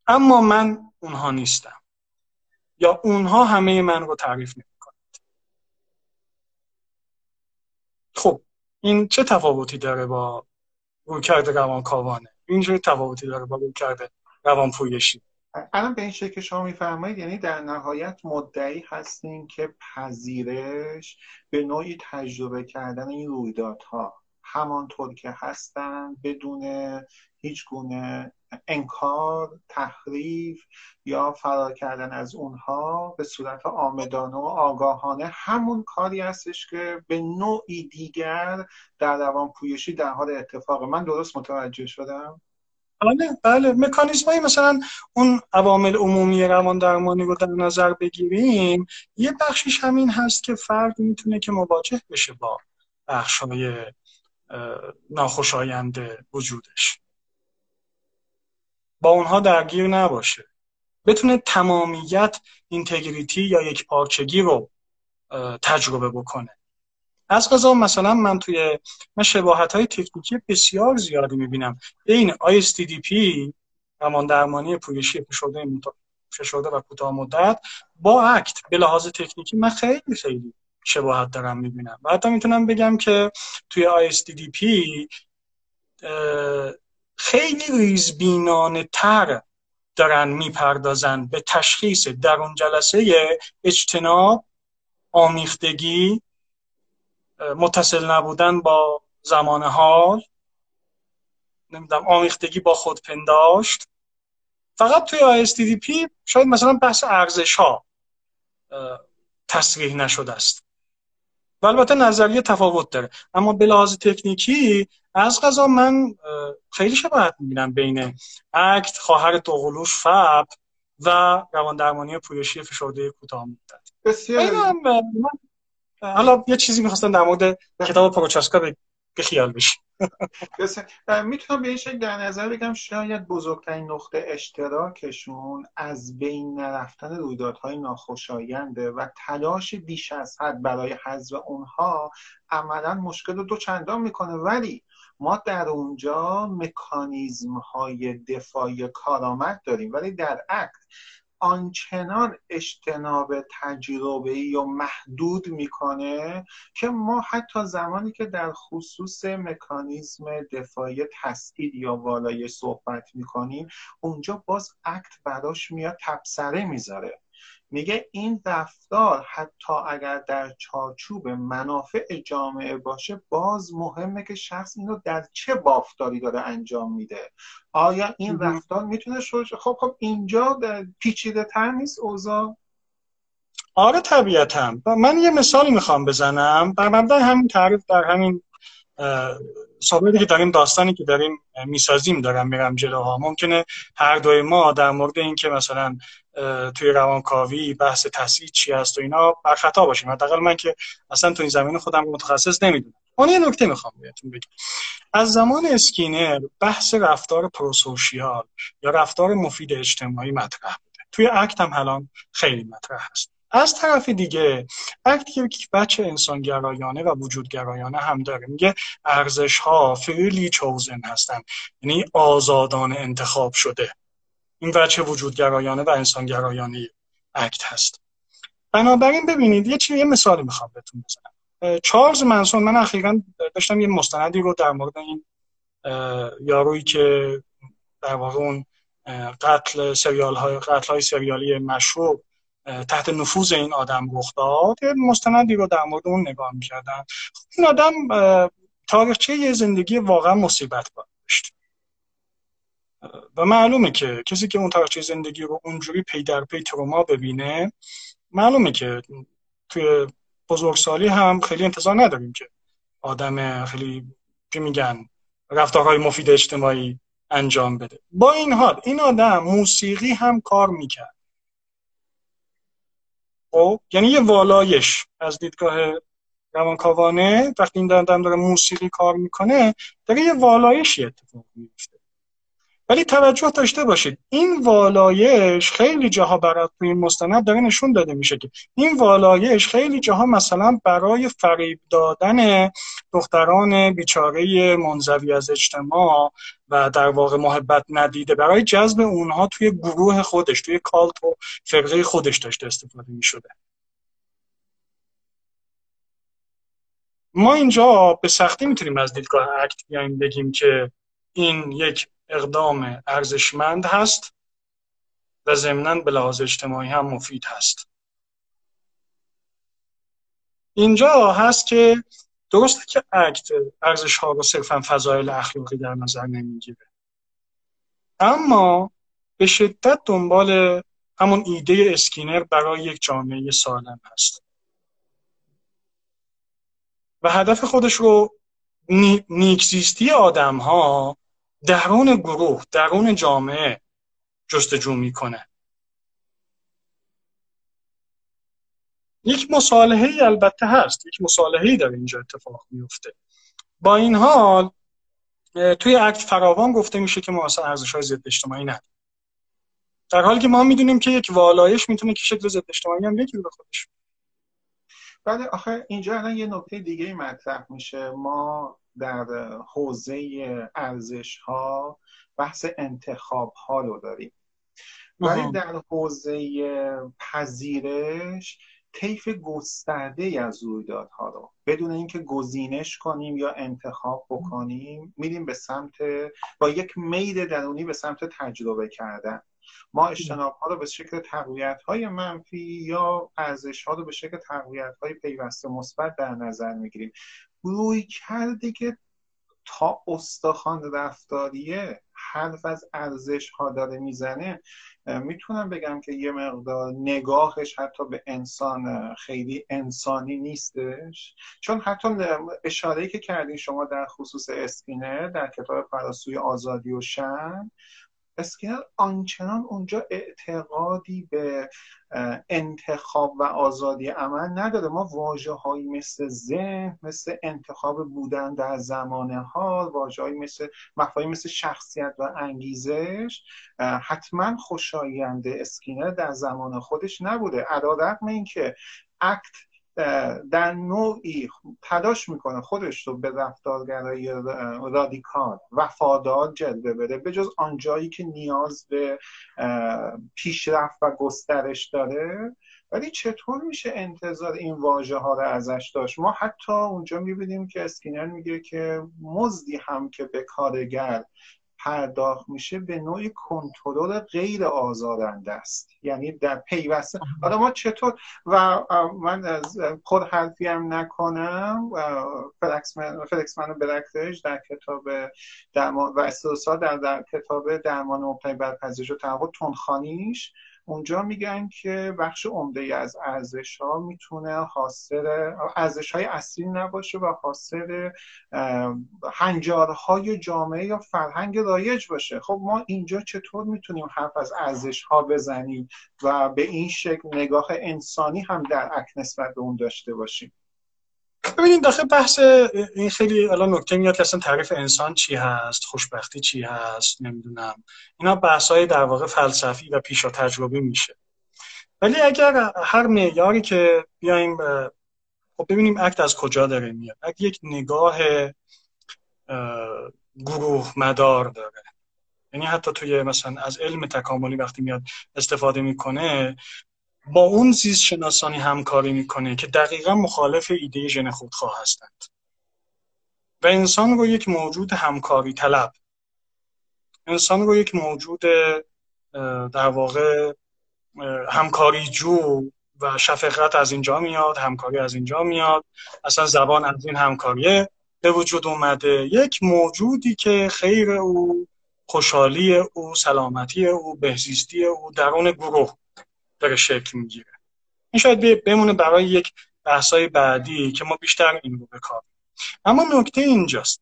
اما من اونها نیستم. یا اونها همه من رو تعریف نمی کنند خب این چه تفاوتی داره با رویکرد روانکاوانه؟ این چه تفاوتی داره با رویکرد روانپویشی؟ الان به این شکل که شما میفرمایید یعنی در نهایت مدعی هستیم که پذیرش به نوعی تجربه کردن این رویدادها. همانطور که هستن بدون هیچ گونه انکار تحریف یا فرار کردن از اونها به صورت آمدانه و آگاهانه همون کاری هستش که به نوعی دیگر در روان پویشی در حال اتفاق. من درست متوجه شدم؟ بله بله. مکانیزم مثلا اون عوامل عمومی روان درمانی رو در نظر بگیریم یه بخشیش همین هست که فرد می‌تونه که مواجه بشه با بخش های ناخوشایند وجودش. با اونها درگیر نباشه. بتونه تمامیت اینتگریتی یا یک پارچگی رو تجربه بکنه. از قضا مثلا من توی من شباهت های تکنیکی بسیار زیادی می‌بینم. بین ISTDP روان درمانی پویشی فشرده فشرده و کوتاه مدت با اکت به لحاظ تکنیکی من خیلی خیلی شباهت دارم می‌بینم. و حتی می‌تونم بگم که توی ISTDP خیلی ریزبینانه تر دارن می‌پردازن به تشخیص در اون جلسه اجتناب آمیختگی متصل نبودن با زمان حال نمی‌دونم آمیختگی با خودپنداشت. فقط توی پی شاید مثلا بحث ارزش ها تصریح نشده است. و البته نظریه تفاوت داره. اما به لحاظ تکنیکی از غذا من خیلی شباهت می‌بینم بین اکت خواهر دوقلوش فب و روان درمانی پویشی فشرده کوتاه مدت. بسیار حالا یه چیزی می‌خواستم در مورد کتاب پروچاسکا به خیال بشی می‌تونم به این شکل در نظر بگم شاید بزرگترین نقطه اشتراکشون از بین نرفتن رویدادهای ناخوشاینده و تلاش بیش از حد برای حذف اونها عملا مشکل رو دو چندان می‌کنه. ولی ما در اونجا مکانیزم های دفاعی کارآمد داریم. ولی در عکس آنچنان اجتناب تجربه یا محدود می‌کنه که ما حتی زمانی که در خصوص مکانیزم دفاعی تسعید یا والای صحبت می‌کنیم اونجا باز اکت براش میاد تبصره می‌ذاره. میگه این رفتار حتی اگر در چارچوب منافع جامعه باشه باز مهمه که شخص اینو در چه بافتاری داره انجام میده. آیا این رفتار می‌تونه شد خب خب اینجا پیچیده تر نیست اوضاع؟ آره طبیعتا. من یه مثالی می‌خوام بزنم. در مبدع همین تعریف در همین صحبتی که داریم داستانی که داریم می‌سازیم دارم میرم جلوها ممکنه هر دوی ما در مورد اینکه مثلا توی روانکاوی بحث تحصیل چی هست و اینا بر خطا باشیم. حداقل من که اصلا تو این زمین خودم متخصص نمی‌دونم. اون یه نکته می‌خوام بهتون بگم. از زمان اسکینر بحث رفتار prosocial یا رفتار مفید اجتماعی مطرح بوده. توی ACT هم الان خیلی مطرح هست. از طرف دیگه وقتی که وجه انسانگرایانه و وجودگرایانه هم داره. میگه ارزش ها freely chosen هستن یعنی آزادانه انتخاب شده. این وجه وجودگرایانه و انسانگرایانه ACT هست. بنابراین ببینید یه چیزی یه مثالی می‌خوام بهتون بزنم. چارلز منسون من اخیرا داشتم یه مستندی رو در مورد این یارویی که در واقع اون قتل سریال های قتل های سریالی مشهور تحت نفوذ این آدم رخ داد مستندی رو در مورد اون نگاه می‌کردن. این آدم تاریخچه یه زندگی واقعا مصیبت داشت. و معلومه که کسی که اون تاریخچه زندگی رو اونجوری پی در پی تروما ببینه معلومه که توی بزرگسالی هم خیلی انتظار نداریم که آدم خیلی که میگن رفتارهای مفید اجتماعی انجام بده. با این حال این آدم موسیقی هم کار می‌کرد. خب یعنی یه والایش از دیدگاه روانکاوانه وقتی این آدم داره موسیقی کار می‌کنه داره یه والایشی اتفاق میفته ولی توجه داشته باشید این والایش خیلی جاها برای توی این مستند داره نشون داده میشه که این والایش خیلی جاها مثلا برای فریب دادن دختران بیچاره منزوی از اجتماع و در واقع محبت ندیده برای جذب اونها توی گروه خودش توی کالت و فرقه خودش داشته استفاده می‌شده. ما اینجا به سختی می‌تونیم از دیدگاه اکت بیایم بگیم که این یک اقدام ارزشمند هست و ضمنا به لحاظ اجتماعی هم مفید هست. اینجا هست که درسته که اکت ارزش ها رو صرفا فضایل اخلاقی در نظر نمی‌گیره. اما به شدت دنبال همون ایده اسکینر برای یک جامعه سالم هست. و هدف خودش رو نیکزیستی آدم ها درون گروه درون جامعه جستجو می‌کنه. یک مصالحه ای البته هست یک مصالحه ای در اینجا اتفاق میفته با این حال توی اکت فراوان گفته میشه که ما اصلا ارزش های ضد اجتماعی نداریم. در حالی که ما می‌دونیم که یک والایش می‌تونه که شکل ضد اجتماعی هم بگیره به خودش بله آخه اینجا الان یه نکته دیگه مطرح میشه. ما در حوزه ارزش ها بحث انتخاب ها رو داریم. ولی در حوزه پذیرش طیف گسترده از رویدادها رو. بدون اینکه گزینش کنیم یا انتخاب بکنیم میریم به سمت با یک میل درونی به سمت تجربه کردن. ما اجتناب ها رو به شکل تقویت های منفی یا ارزش ها رو به شکل تقویت های پیوسته مثبت در نظر می‌گیریم. روی کرده که تا استخوان رفتاریه حرف از ارزش ها داره می‌زنه می‌تونم بگم که یه مقدار نگاهش حتی به انسان خیلی انسانی نیستش؟ چون حتی اشاره که کردین شما در خصوص اسکینر در کتاب فراسوی آزادی و شأن اسکینر آنچنان اونجا اعتقادی به انتخاب و آزادی عمل نداره. ما واژه هایی مثل ذهن مثل انتخاب بودن در زمان حال واژه هایی مثل مفاهیم مثل شخصیت و انگیزش حتما خوشایند اسکینر در زمان خودش نبوده. الا اینکه ACT به نوعی تلاش می‌کنه خودش رو به رفتارگرایی رادیکال وفادار جلوه بده به جز آنجایی که نیاز به پیشرفت و گسترش داره. ولی چطور میشه انتظار این واژه ها رو ازش داشت؟ ما حتی اونجا می‌بینیم که اسکینر میگه که مزدی هم که به کارگر پرداخت میشه به نوعی کنترل غیر آزارنده است. یعنی در پیوسته. حالا ما چطور و من از خود حرفی هم نکنم. فلکسمن فلکسمن برکتش در کتاب درمان و استرسا در, در کتاب درمان مبتنی بر پذیرش و تنخانیش اونجا میگن که بخش عمده از ارزش ها می‌تونه حاصل ارزش های اصلی نباشه و حاصل هنجارهای جامعه یا فرهنگ رایج باشه. خب ما اینجا چطور می‌تونیم حرف از ارزش ها بزنیم و به این شکل نگاه انسانی هم در نسبت به اون داشته باشیم؟ ببینید داخل بحث این خیلی الان نکته میاد که اصلا تعریف انسان چی هست خوشبختی چی هست نمی‌دونم. اینا بحث های در واقع فلسفی و پیشا تجربی میشه. ولی اگر هر معیاری که بیایم خب ببینیم اکت از کجا داره میاد. اگه یک نگاه گروه مدار داره. یعنی حتی توی مثلا از علم تکاملی وقتی میاد استفاده می‌کنه با اون زیست شناسانی همکاری می‌کنه که دقیقا مخالف ایده ژن خودخواه هستند. و انسان رو یک موجود همکاری طلب. انسان رو یک موجود در واقع همکاری جو و شفقت از اینجا میاد همکاری از اینجا میاد. اصلا زبان از این همکاریه به وجود اومده. یک موجودی که خیر او خوشحالی او سلامتی او بهزیستی او درون گروه. داره شکل می‌گیره. این شاید بمونه برای یک بحثای بعدی که ما بیشتر این رو بکار اما نکته اینجاست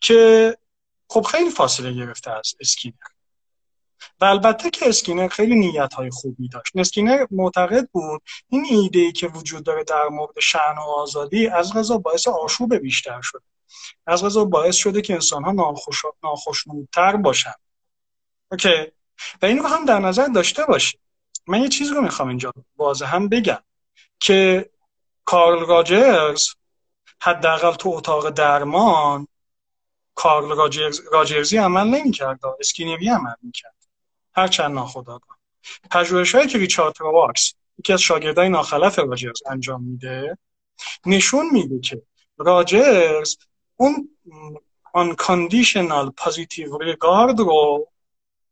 که خب خیلی فاصله گرفته از اسکینر. و البته که اسکینر خیلی نیت های خوبی داشت. اسکینر معتقد بود این ایده ای که وجود داره در مورد شأن و آزادی از قضا باعث آشوب بیشتر شده. از قضا باعث شده که انسان ها ناخوش... ناخوشنودتر باشن. okay؟ و این رو هم در نظر داشته باشید. من یه چیز رو می‌خوام اینجا واضح هم بگم که کارل راجرز حداقل تو اتاق درمان کارل راجرز، راجرزی عمل نمی‌کرد. اسکینری عمل می‌کرد. هرچند ناخودآگاه پژوهش هایی که ریچارد رواکس یکی از شاگردای ناخلف راجرز انجام میده نشون میده که راجرز اون unconditional positive regard رو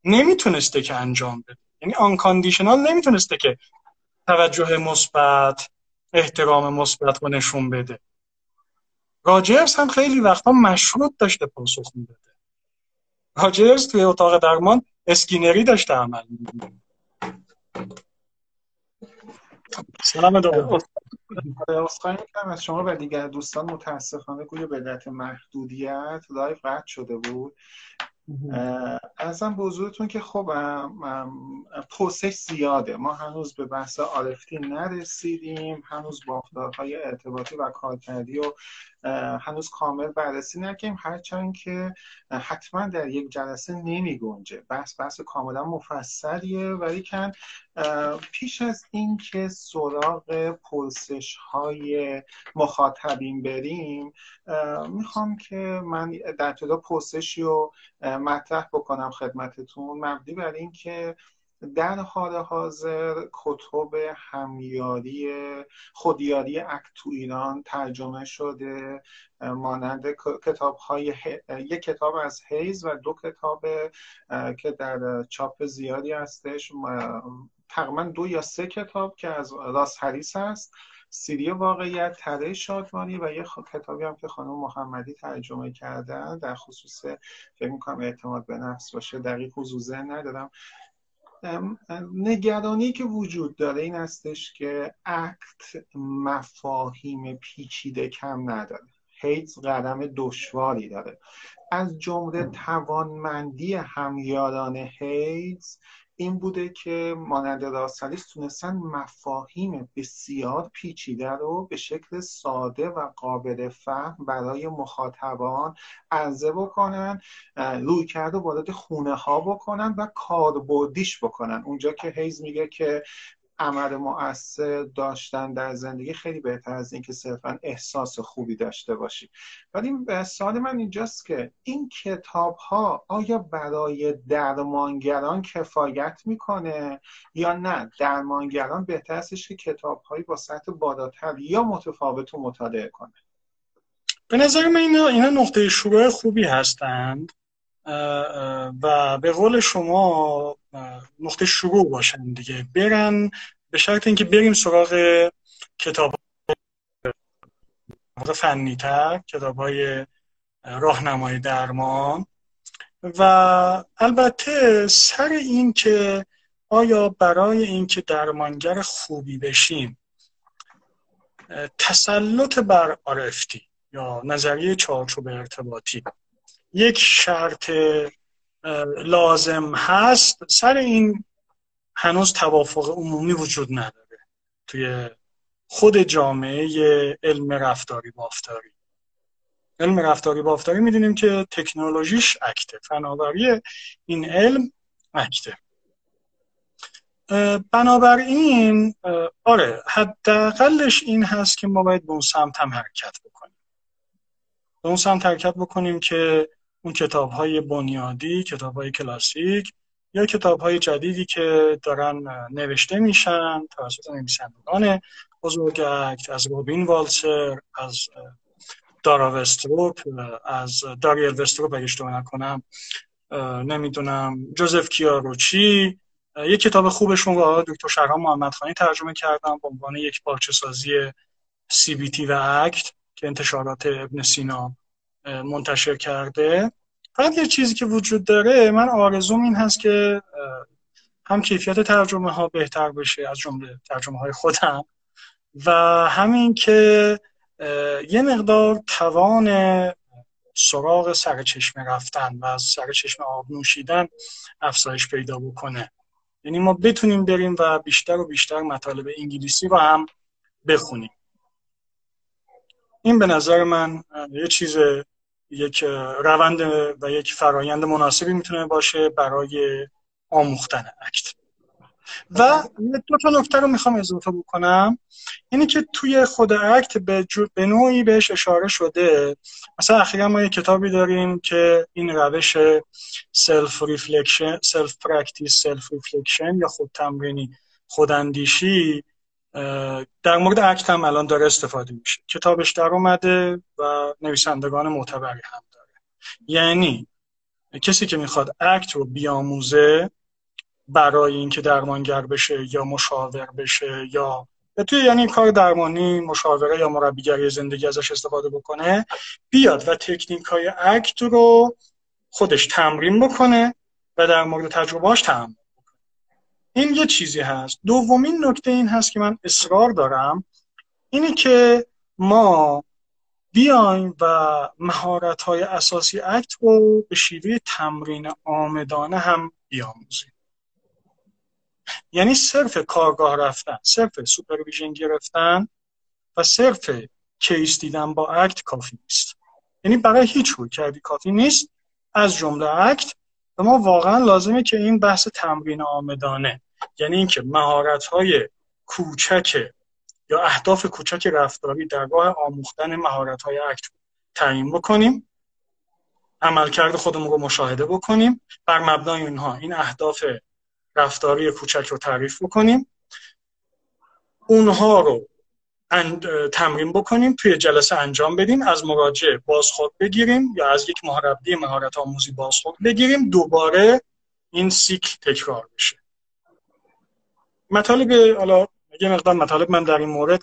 نمی‌تونسته که انجام بده. یعنی unconditional نمی‌تونسته که توجه مثبت احترام مثبت رو نشون بده. راجرز هم خیلی وقتا مشروط داشته پاسخ می‌داده. راجرز توی اتاق درمان اسکینری داشته عمل میده سلام دو از شما و دیگر دوستان متاسفانه گویا به علت محدودیت لایف قطع شده بود. ازم به که خب پروسش زیاده. ما هنوز به بحث آرفتی نرسیدیم. هنوز بافتارهای ارتباطی و کارکردی و هنوز کامل بررسی نکنیم هرچند که حتما در یک جلسه نمی گنجه. بحث بحث کاملا مفصلیه. ولی کن پیش از اینکه سراغ پرسش های مخاطبین بریم می‌خوام که من در ابتدا پرسشی رو مطرح بکنم خدمتتون. مبنی بر اینکه در حال حاضر کتب همیاری خودیاری اکت تو ایران ترجمه شده مانند کتاب های یک کتاب از هیز و دو کتاب که در چاپ زیادی هستش تقریبا دو یا سه کتاب که از راس هریس هست سیری واقعیت تره شادمانی و یه کتابی هم که خانم محمدی ترجمه کردن. در خصوص فکر می‌کنم اعتماد به نفس باشه دقیق حضور ندارم. نگرانی که وجود داره این هستش که اکت مفاهیم پیچیده کم نداره. هیدز قدم دشواری داره. از جمله توانمندی همیاران هیدز این بوده که مانند راسلیس تونستن مفاهیم بسیار پیچیده رو به شکل ساده و قابل فهم برای مخاطبان عرضه بکنن روی کرده وارد خونه ها بکنن و کاربردیش بکنن. اونجا که هیز میگه که عمل مؤثر داشتن در زندگی خیلی بهتر از اینکه صرفا احساس خوبی داشته باشی. ولی سوال من اینجاست که این کتاب ها آیا برای درمانگران کفایت می‌کنه یا نه؟ درمانگران بهتر استش که کتاب هایی با سطح بالاتر یا متفاوت رو مطالعه کنه. به نظر من اینا, اینا نقطه شروع خوبی هستند. و به قول شما نقطه شروع باشن دیگه. برن به شرط اینکه بریم سراغ کتاب فنی تر کتاب های راهنمای درمان. و البته سر این که آیا برای اینکه درمانگر خوبی بشیم تسلط بر آرفتی یا نظریه چارچوب ارتباطی یک شرط لازم هست. سر این هنوز توافق عمومی وجود نداره توی خود جامعه علم رفتاری بافتاری. علم رفتاری بافتاری می‌دونیم که تکنولوژیش اکته فناوری این علم اکته. بنابراین آره حداقلش این هست که ما باید به اون سمت هم حرکت بکنیم. به اون سمت حرکت بکنیم که اون کتاب های بنیادی کتاب های کلاسیک یا کتاب های جدیدی که دارن نوشته میشن توسط نویسندگان بزرگ از روبین والسر از دارا وستروپ از داریل وستروپ اگه اشتباه نکنم نمی‌دونم جوزف کیاروچی. یک کتاب خوبشون رو دکتر شهرام محمد خانی ترجمه کردم به عنوان یک پارچه سازی سی بی تی و اکت که انتشارات ابن سینا منتشر کرده. فقط یه چیزی که وجود داره من آرزوم این هست که هم کیفیت ترجمه ها بهتر بشه از جمله ترجمه های خودم. و همین که یه مقدار توان سراغ سرچشمه رفتن و از سرچشمه آب نوشیدن افزایش پیدا بکنه. یعنی ما بتونیم بریم و بیشتر و بیشتر مطالب انگلیسی رو هم بخونیم. این به نظر من یه چیز یک روند و یک فرایند مناسبی می‌تونه باشه برای آموختن اکت. و دو تا نکته رو می‌خوام اضافه بکنم. اینی که توی خود اکت به, به نوعی بهش اشاره شده. مثلا اخیرا ما یه کتابی داریم که این روش self-reflection self-practice self-reflection یا خود تمرینی خوداندیشی در مورد ACT هم الان داره استفاده میشه. کتابش در اومده و نویسندگان معتبری هم داره. یعنی کسی که می‌خواد ACT رو بیاموزه برای اینکه درمانگر بشه یا مشاور بشه یا توی یعنی کار درمانی مشاوره یا مربیگری زندگی ازش استفاده بکنه بیاد و تکنیک های اکت رو خودش تمرین بکنه و در مورد تجربهاش تمرین این یه چیزی هست. دومین نکته این هست که من اصرار دارم اینه که ما بیایم و مهارت های اساسی اکت رو به شیوه تمرین آمدانه هم بیاموزیم. یعنی صرف کارگاه رفتن صرف supervision گرفتن و صرف case دیدن با ACT کافی نیست. یعنی برای هیچ رویکردی کافی نیست. از جمله ACT و ما واقعا لازمه که این بحث تمرین عامدانه یعنی اینکه مهارت های کوچک یا اهداف کوچک رفتاری در راه آموختن مهارت های ACT تعیین بکنیم عملکرد خودمون رو مشاهده بکنیم بر مبنای اینها این اهداف رفتاری کوچک رو تعریف بکنیم. اونها رو تمرین بکنیم توی جلسه انجام بدیم از مراجع بازخورد بگیریم یا از یک محربی مهارت آموزی بازخورد بگیریم دوباره این سیکل تکرار بشه. مطالب حالا یه مقدار مطالب من در این مورد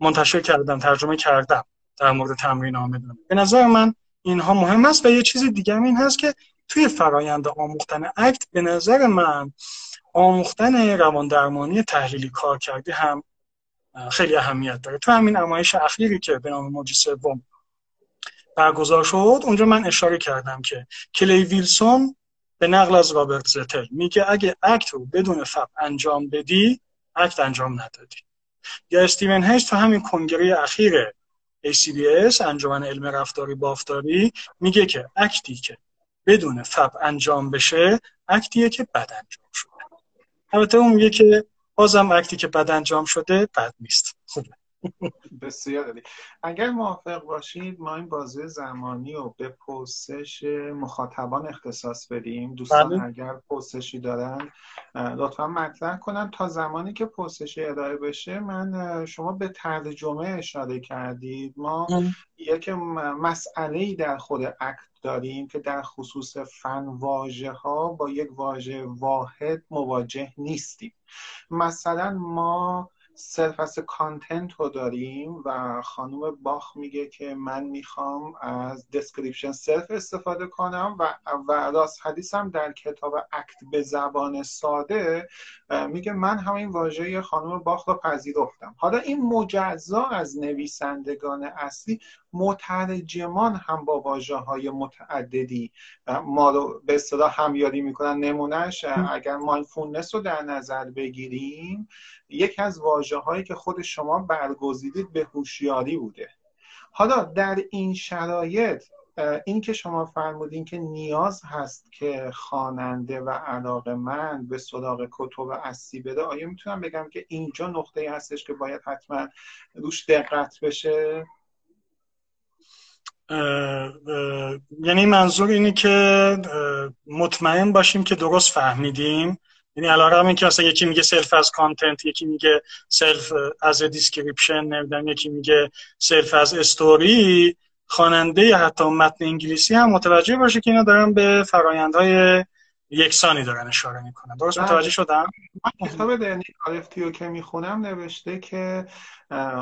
منتشر کردم ترجمه کردم در مورد تمرین آمدن. به نظر من اینها مهم است و یه چیز دیگه این هست که توی فرایند آموختن اکت به نظر من آموختن روان درمانی تحلیلی کار کرده هم خیلی اهمیت داره. تو همین نمایش اخیری که به نام موج سوم برگزار شد اونجا من اشاره کردم که کلی ویلسون به نقل از رابرت زتل میگه اگه اکت رو بدون فب انجام بدی اکت انجام ندادی. یا استیون هیس تو همین کنگره اخیر ACBS انجمن علم رفتاری بافتاری میگه که اکتی که بدون فب انجام بشه اکتیه که بد انجام شده. البته اون میگه که بازم اکتی که بد انجام شده بد نیست. خوبه. بسیار عالی. اگر موافق باشید ما این بازی زمانی رو به پرسش مخاطبان اختصاص بدیم. دوستان بله. اگر پرسشی دارن لطفا مطرح کنن. تا زمانی که پرسشی ارائه بشه من شما به ترجمه اشاره کردید. ما یک مسئله در خود ACT داریم که در خصوص فن واژه ها با یک واژه واحد مواجه نیستیم. مثلا ما self as content رو داریم و خانم باخ میگه که من می‌خوام از description self استفاده کنم و, و راس هریس هم در کتاب ACT به زبان ساده میگه من همین واژه خانم باخ رو پذیرفتم. حالا این مجزا از نویسندگان اصلی مترجمان هم با واژه های متعددی ما رو به اصطلاح همیاری می‌کنن. نمونهش اگر مایندفولنس رو در نظر بگیریم یکی از واجه هایی که خود شما برگزیدید به هوشیاری بوده. حالا در این شرایط این که شما فرمودین که نیاز هست که خواننده و علاقه من به سراغ کتب اصلی بده آیا می‌تونم بگم که اینجا نقطه هستش که باید حتما روش دقت بشه؟ یعنی منظور اینه که مطمئن باشیم که درست فهمیدیم. یعنی علاوه این که اصلا یکی میگه self as content یکی میگه self as description نمی‌دونم یکی میگه self as story خواننده حتی متن انگلیسی هم متوجه باشه که اینا دارن به فرایندهای یکسانی دارن اشاره می‌کنن. درست بله. متوجه شدم؟ من کتاب دنی آرفتیو که می‌خونم نوشته که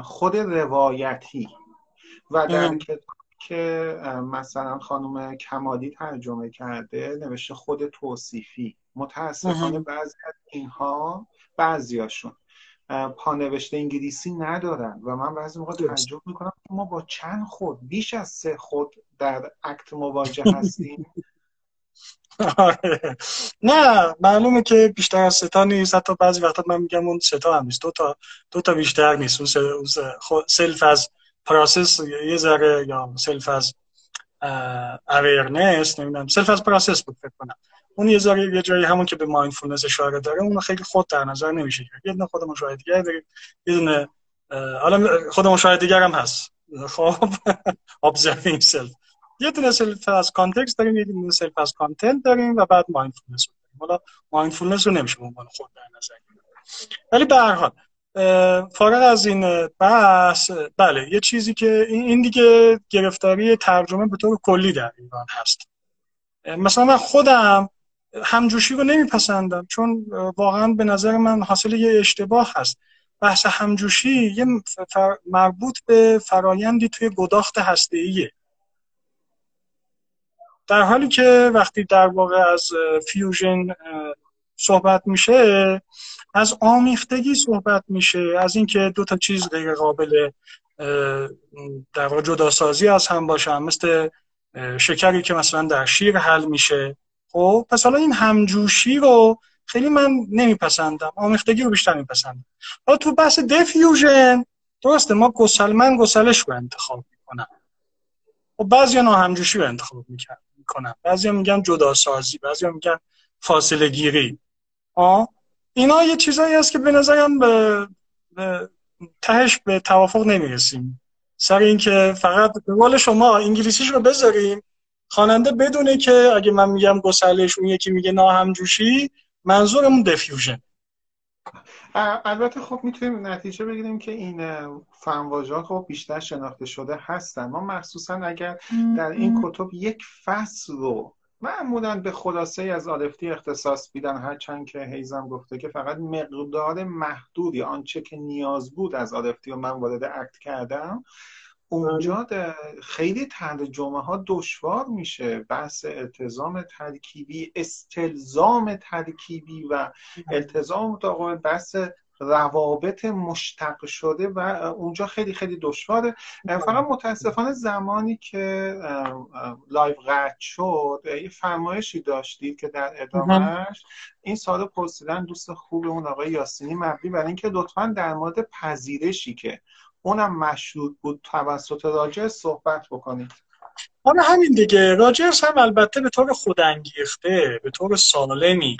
خود روایتی و در کتاب که مثلا خانم کمالی ترجمه کرده نوشته خود توصیفی. متاسفانه بعضی از اینها بعضیاشون پانوشته انگلیسی ندارن و من بعضی موقع تعجب می‌کنم ما با چند خود بیش از سه خود در اکت مواجه هستیم. آره. نه معلومه که بیشتر از سه تا نیست. حتی بعضی وقتا من میگم اون سه تا هم نیست. دو تا, دو تا بیشتر نیست. اون self as process یه ذره یا self as awareness نمی‌دونم. self as process بود فکر کنم. اون یه ذره یه جایی همون که به mindfulness اشاره داره اون خیلی خود در نظر نمیشه یه دونه خود مشاهدگر داریم. یه دونه حالا خود مشاهدگر هم هست. خب observing self. یه دونه self as context داریم یه دونه self as content داریم و بعد mindfulness حالا mindfulness رو نمیشه به عنوان خود در نظر ولی به هر حال فارغ از این بحث بله یه چیزی که این دیگه گرفتاری ترجمه به طور کلی در ایران هست. مثلا من خودم همجوشی رو نمیپسندم چون واقعا به نظر من حاصل یه اشتباه هست. بحث همجوشی یه مربوط به فرایندی توی گداخت هسته‌ایه. در حالی که وقتی در واقع از فیوژن صحبت میشه از آمیختگی صحبت میشه از اینکه دو تا چیز غیر قابل در واقع جداسازی از هم باشن مثل شکری که مثلا در شیر حل میشه. خب پس حالا این همجوشی رو خیلی من نمیپسندم آمیختگی رو بیشتر میپسندم. حالا تو بحث دفیوژن درسته ما گسل من گسلش رو انتخاب می‌کنم. خب بعضی ها همجوشی رو انتخاب می‌کنم بعضی میگن جداسازی بعضی میگن فاصله گیری آه اینا یه چیزایی هست که به نظرم به, به تهش به توافق نمی‌رسیم. سر اینکه فقط به قول شما انگلیسیش رو بذاریم. خواننده بدونه که اگه من میگم گسلش اون یکی میگه ناهمجوشی منظورمون دفیوژن البته خب می‌تونیم نتیجه بگیریم که این فنواژه خب بیشتر شناخته شده هستن. ما مخصوصا اگر در این کتب یک فصل رو معمولا به خلاصه از آلفتی اختصاص بیدن هرچند که هیزم گفته که فقط مقدار محدودی آنچه که نیاز بود از آلفتی و من وارد اکت کردم اونجا خیلی ترجمه ها دشوار میشه. بحث التزام ترکیبی استلزام ترکیبی و التزام متقابل بحث روابط مشتق شده و اونجا خیلی خیلی دشواره. فقط متاسفانه زمانی که live قطع شد یه فرمایشی داشتید که در ادامهش این سوال پرسیدن دوست خوب اون آقای یاسینی مبنی برای اینکه لطفا در مورد پذیرشی که اونم مشروط بود توسط راجع صحبت بکنید. آره همین دیگه. راجرز هم البته به طور خودانگیخته به طور سالمی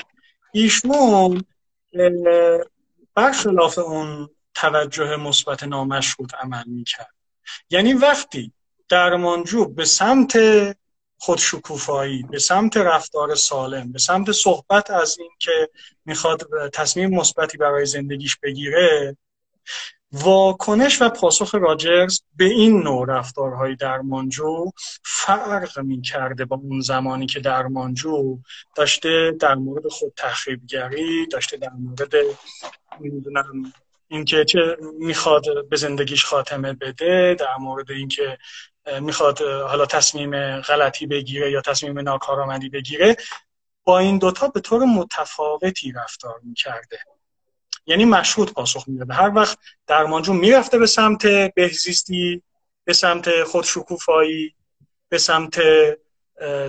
ایشمون برخلاف اون توجه مثبت نامشروط عمل می‌کرد. یعنی وقتی درمانجو به سمت خودشکوفایی به سمت رفتار سالم به سمت صحبت از این که می‌خواد تصمیم مثبتی برای زندگیش بگیره واکنش و پاسخ راجرز به این نوع رفتارهای درمانجو فرق می کرده با اون زمانی که درمانجو داشته در مورد خود تخریبگری داشته در مورد نمی‌دونم اینکه چه می‌خواد به زندگیش خاتمه بده در مورد اینکه می‌خواد حالا تصمیم غلطی بگیره یا تصمیم ناکارآمدی بگیره با این دوتا به طور متفاوتی رفتار می‌کرده. یعنی مشروط پاسخ می‌داده. هر وقت درمانجو می‌رفته به سمت بهزیستی به سمت خودشکوفایی به سمت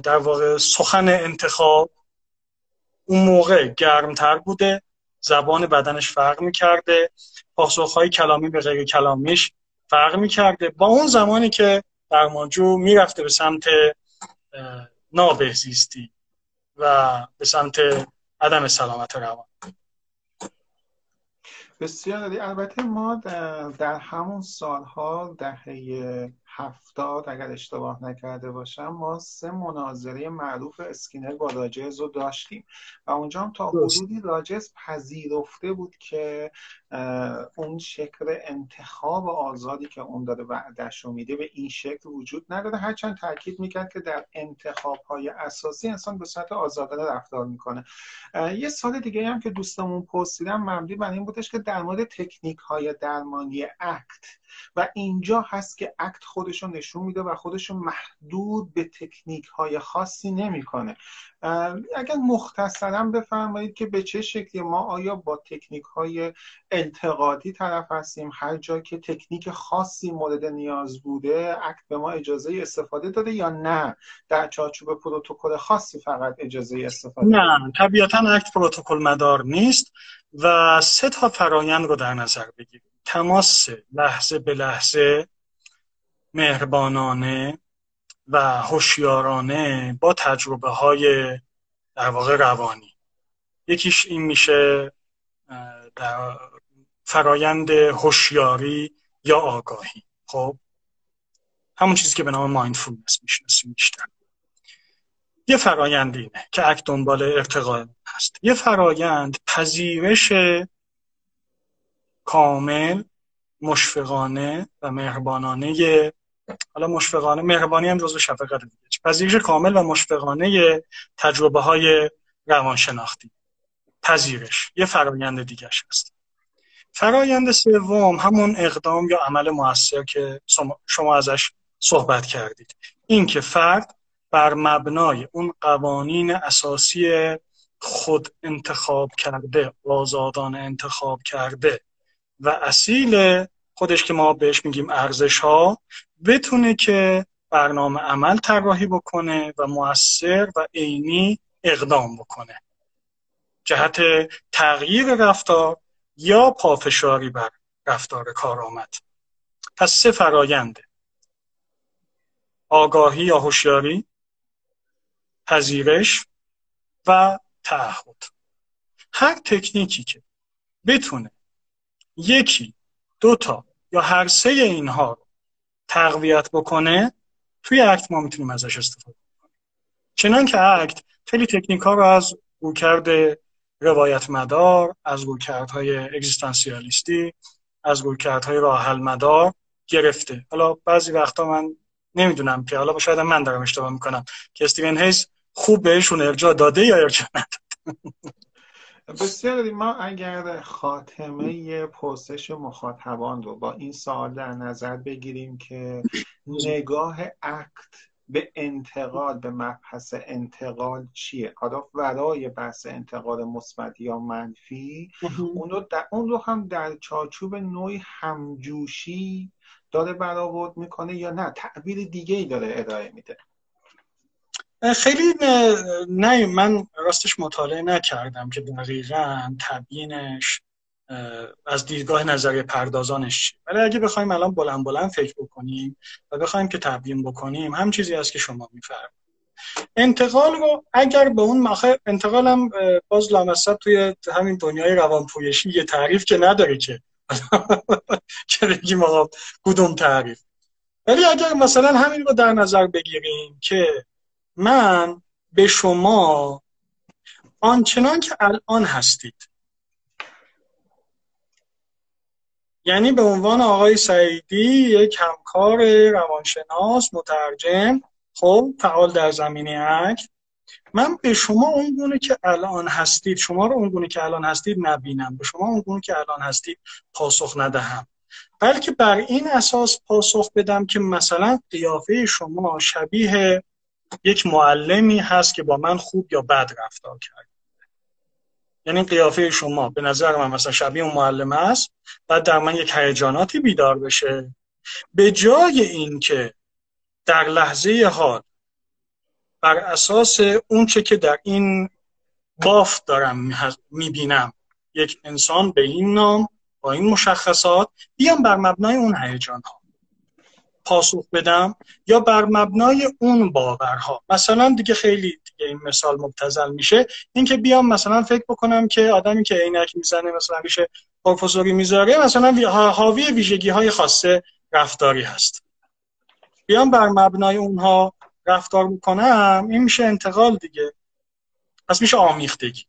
در واقع سخن انتخاب اون موقع گرمتر بوده زبان بدنش فرق می‌کرده پاسخهای کلامی به غیر کلامیش فرق می‌کرده. با اون زمانی که درمانجو می‌رفته به سمت نابهزیستی و به سمت عدم سلامت روان. بسیار البته ما در همون سالها دهه هفتاد اگر اشتباه نکرده باشم ما سه مناظره معروف اسکینر با راجز رو داشتیم. و اونجا هم تا حدودی راجز پذیرفته بود که اون شکل انتخاب آزادی که اون داره وعدش رو میده به این شکل وجود نداره. هرچند تاکید می‌کرد که در انتخاب های اساسی انسان به صورت آزادانه رفتار می‌کنه. یه سال دیگه هم که دوستمون پرسیدم مبنی بر این بودش که در مورد تکنیک های درمانی اکت و اینجا هست که اکت خودشون نشون میده و خودشون محدود به تکنیک های خاصی نمی‌کنه. اگر مختصرا بفرمایید که به چه شکلی ما آیا با تکنیک های انتقادی طرف هستیم؟ هر جا که تکنیک خاصی مورد نیاز بوده اکت به ما اجازه استفاده داده یا نه؟ در چارچوب پروتکل خاصی فقط اجازه استفاده نه طبیعتا اکت پروتکل مدار نیست و سه تا فرایند رو در نظر بگیریم تماس لحظه به لحظه مهربانانه و هوشیارانه با تجربه های در واقع روانی. یکیش این میشه در فرایند هوشیاری یا آگاهی. خب؟ همون چیزی که به نام مایندفولنس می‌شناسیم بیشتر. یه فرایند اینه که اک دنبال ارتقا هست. یه فرایند پذیرش کامل مشفقانه و مهربانانه. حالا مشفقانه مهربانی هم جزو شفقت دیگه. پذیرش کامل و مشفقانه تجربه های روانشناختی. پذیرش. یه فرایند دیگرش هست. فرایند سوم همون اقدام یا عمل موثر که شما ازش صحبت کردید. این که فرد بر مبنای اون قوانین اساسی خود انتخاب کرده آزادان انتخاب کرده و اصیل خودش که ما بهش میگیم ارزش ها بتونه که برنامه عمل طراحی بکنه و موثر و عینی اقدام بکنه. جهت تغییر رفتار یا پافشاری بر رفتار کارآمد. پس سه فراینده آگاهی یا هوشیاری پذیرش و تعهد. هر تکنیکی که بتونه یکی دو تا یا هر سه اینها رو تقویت بکنه توی اکت ما می‌تونیم ازش استفاده کنیم. چنان که اکت خیلی تکنیک ها رو از رویکرد روایت مدار از رویکردهای اگزیستانسیالیستی از رویکردهای راه مدار گرفته. حالا بعضی وقتا من نمی‌دونم که حالا شاید من دارم اشتباه می‌کنم که استیون هیز خوب بهشون ارجاع داده یا ارجاع نداده. بسیار ما اگر خاتمه پرسش مخاطبان رو با این سوال در نظر بگیریم که نگاه اکت به انتقال به مبحث انتقال چیه؟ حالا ورای بحث انتقال مثبت یا منفی اون رو, در اون رو هم در چارچوب نوعی همجوشی داره برآورد می‌کنه یا نه؟ تعبیر دیگه ای داره ارائه میده. خیلی نه من راستش مطالعه نکردم که دقیقا تبیینش از دیدگاه نظری پردازانش چی ولی اگه بخوایم الان بلند بلند فکر بکنیم و بخوایم که تبیین بکنیم هم چیزی است که شما میفرمایید. انتقال رو اگر به اون مخه انتقال هم باز لامصب توی همین دنیای روانپویشی یه تعریف که نداره که. که بگیم آقا کدوم تعریف؟ ولی اگر مثلا همین رو در نظر بگیریم که من به شما آنچنان که الان هستید. یعنی به عنوان آقای سعیدی یک همکار روانشناس مترجم خب فعال در زمینه اکت. من به شما اون گونه که الان هستید شما رو اون گونه که الان هستید نبینم. به شما اون گونه که الان هستید پاسخ ندهم. بلکه بر این اساس پاسخ بدم که مثلا قیافه شما شبیه یک معلمی هست که با من خوب یا بد رفتار کرد. یعنی قیافه شما به نظر من مثلا شبیه اون معلم است بعد در من یک هیجاناتی بیدار بشه. به جای اینکه در لحظه حال بر اساس اونچه که در این بافت دارم می‌بینم یک انسان به این نام با این مشخصات بیام بر مبنای اون هیجان ها پاسخ بدم یا بر مبنای اون باورها؟ مثلا دیگه خیلی دیگه این مثال مبتزل میشه. اینکه بیام مثلا فکر بکنم که آدمی که عینک می‌زنه مثلا میشه پروفسوری می‌ذاره مثلا حاوی ویژگی های خاصه رفتاری هست. بیام بر مبنای اونها رفتار می‌کنم این میشه انتقال دیگه. پس میشه آمیختگی.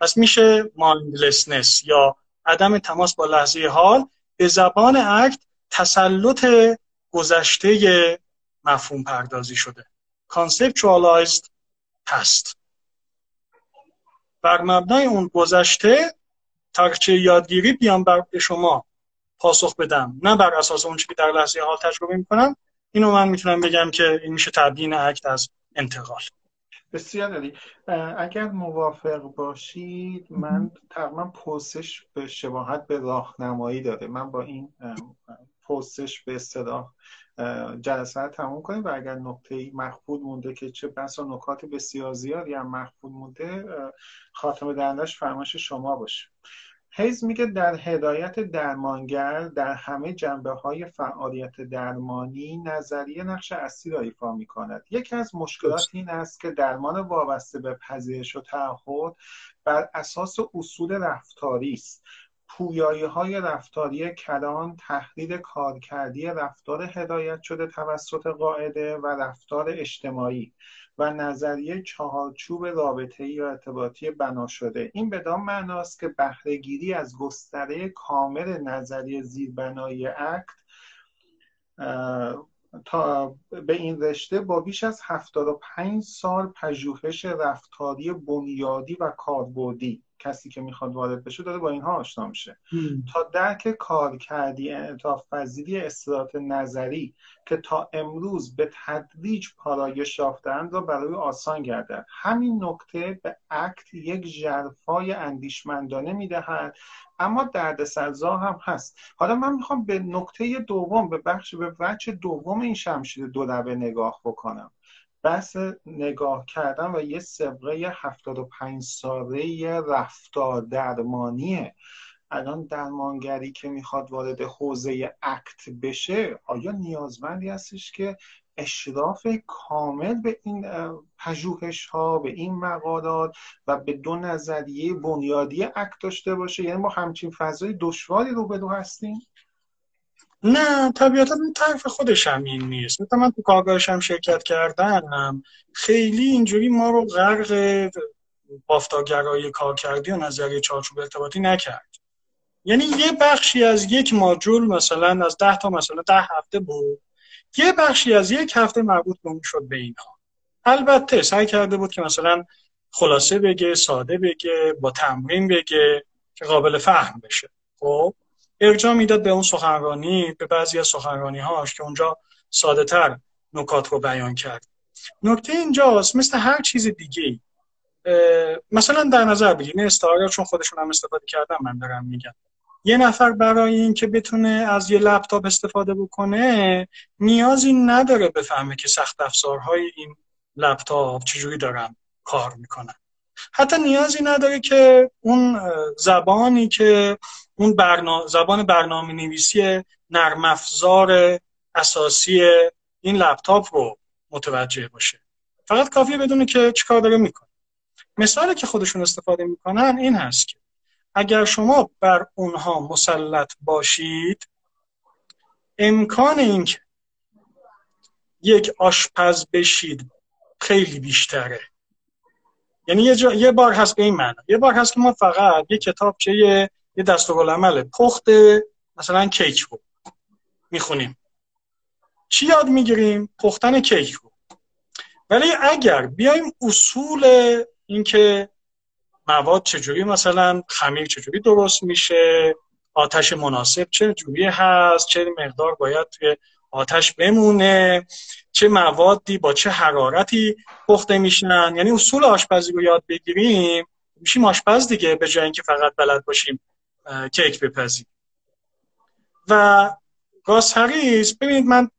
پس میشه مایندلسنس یا عدم تماس با لحظه حال به زبان اکت تسلط گذشته مفهوم پردازی شده. Conceptualized past. بر مبنای اون گذشته ترکچه یادگیری بیام بر به شما پاسخ بدم. نه بر اساس اون که در لحظه حال تجربه می‌کنم. اینو من می‌تونم بگم که این میشه تبیین اکت از انتقال. بسیار عالی. اگر موافق باشید من تقریبا پرسش به شباهت به راهنمایی داره من با این پرسش به اصطلاح جلسه رو تموم کنیم و اگر نقطه مخفول مونده که چه بسا نکات بسیار زیادی هم مخفول مونده خاتمه دهندش فرمایش شما باشه. هیز میگه در هدایت درمانگر در همه جنبه های فعالیت درمانی نظریه نقش اصلی را ایفا می کند یکی از مشکلات این است که درمان وابسته به پذیرش و تعهد بر اساس اصول رفتاری است. پویایی های رفتاری کلان تحلیل کارکردی رفتار هدایت شده توسط قاعده و رفتار اجتماعی و نظریه چهارچوب رابطه یا ارتباطی بنا شده. این بدان معناست که بهرهگیری از گستره کامل نظریه زیربنایی اکت تا به این رشته با بیش از 75 سال پژوهش رفتاری بنیادی و کاربردی کسی که می‌خواد وارد بشه داره با اینها آشنا میشه. تا درک کار کردی انعطاف پذیری اصطلاحات نظری که تا امروز به تدریج پارایش یافتهاند را برای آسان گردد. همین نکته به اکت یک ژرفای اندیشمندانه می‌دهد اما دردسرزا هم هست. حالا من می‌خوام به نکته دوم به بخش به وجه دوم این شمشیر دو نگاه بکنم. بحث نگاه کردن و یه سبقه 75 ساله رفتار درمانیه. الان درمانگری که می‌خواد وارد حوزه اکت بشه آیا نیازمندی هستش که اشراف کامل به این پژوهش ها به این مقالات و به دو نظریه بنیادی اکت داشته باشه؟ یعنی ما همچین فضای دشواری رو بدو هستیم؟ نه طبیعتا طرف خودش هم این نیست. مثلا من تو کارگاهش هم شرکت کردن خیلی اینجوری ما رو غرق بافتاگرایی کار کردی و نظریه چارچوب ارتباطی نکرد. یعنی یه بخشی از یک ماجول مثلا از ده تا مثلا ده هفته بود. یه بخشی از یک هفته مربوط به شد به اینها. البته سعی کرده بود که مثلا خلاصه بگه ساده بگه با تمرین بگه که قابل فهم بشه. خب؟ ارجاع می‌داد به اون سخنرانی به بعضی از سخنرانی هاش که اونجا ساده تر نکات رو بیان کرد. نکته اینجاست مثل هر چیز دیگه مثلا در نظر بگیرید این استعاره چون خودشون هم استفاده کردن من دارم میگم. یه نفر برای اینکه بتونه از یه لپتاپ استفاده بکنه نیازی نداره بفهمه که سخت افزارهای این لپتاپ چجوری دارن کار می‌کنن. حتی نیازی نداره که اون زبانی که اون زبان برنامه نویسی نرم افزار اساسی این لپتاپ رو متوجه باشه. فقط کافیه بدونه که چیکار داره می‌کنه. مثالی که خودشون استفاده می‌کنن این هست که اگر شما بر اونها مسلط باشید امکان اینکه یک آشپز بشید خیلی بیشتره. یعنی یه, یه بار هست به این معنی یه بار هست که ما فقط یه کتابچه یه, دستورالعمل پخت مثلا کیک رو می‌خونیم. چی یاد می‌گیریم؟ پختن کیک رو. ولی اگر بیایم اصول اینکه مواد چجوری مثلا خمیر چجوری درست میشه آتش مناسب چه جوری هست چه مقدار باید توی آتش بمونه چه موادی با چه حرارتی پخته میشن. یعنی اصول آشپزی رو یاد بگیریم. میشیم آشپز دیگه به جای اینکه فقط بلد باشیم کیک بپزیم و گاز ببینید من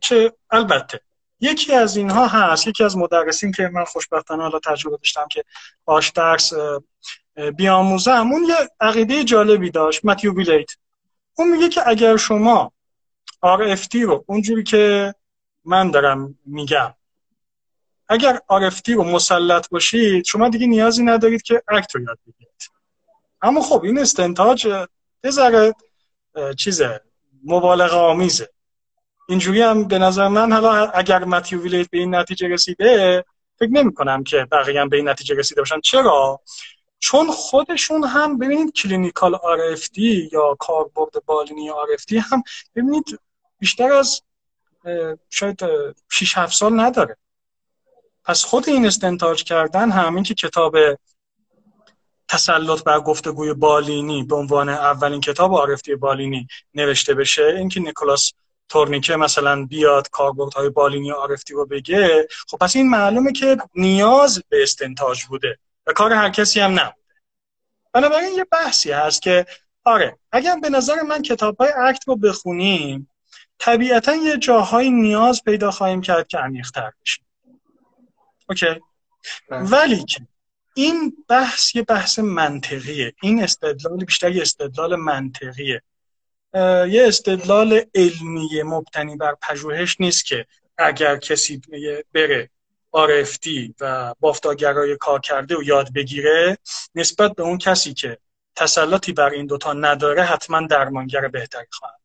چه البته یکی از اینها هست یکی از مدرسین که من خوشبختانه حالا تجربه داشتم که باش درس بیاموزم اون یه عقیده جالبی داشت متیو بیلیت اون میگه که اگر شما RFT رو اونجوری که من دارم میگم اگر RFT رو مسلط باشید شما دیگه نیازی ندارید که ACT رو یاد بگیرید. اما خب این استنتاج یه ذره چیزه مبالغه آمیزه. اینجوری هم به نظر من حالا اگر متیو ویلات به این نتیجه رسیده فکر نمی کنم که بقیه هم به این نتیجه رسیده باشن. چرا؟ چون خودشون هم ببینید clinical RFT یا کاربرد بالینی RFT هم ببینید بیشتر از شاید 6 7 سال نداره. پس خود این استنتاج کردن همین که کتاب تسلط بر گفتگوی بالینی به عنوان اولین کتاب آرفتی بالینی نوشته بشه اینکه نیکولاس تورنیکه مثلا بیاد های بالینی آرفتی رو بگه خب پس این معلومه که نیاز به استنتاج بوده و کار هر کسی هم نبوده. بنابراین یه بحثی هست که آره اگر به نظر من کتاب های اکت رو بخونیم طبیعتا یه جاهای نیاز پیدا خواهیم کرد که عمیق‌تر بشیم اوکی؟ بله. ولی که این بحث یه بحث منطقیه. این استدلال بیشتر یه استدلال منطقیه. یه استدلال علمی مبتنی بر پژوهش نیست که اگر کسی بره RFD و بافتاگرای کار کرده و یاد بگیره نسبت به اون کسی که تسلطی بر این دوتا نداره حتما درمانگر بهتری خواهد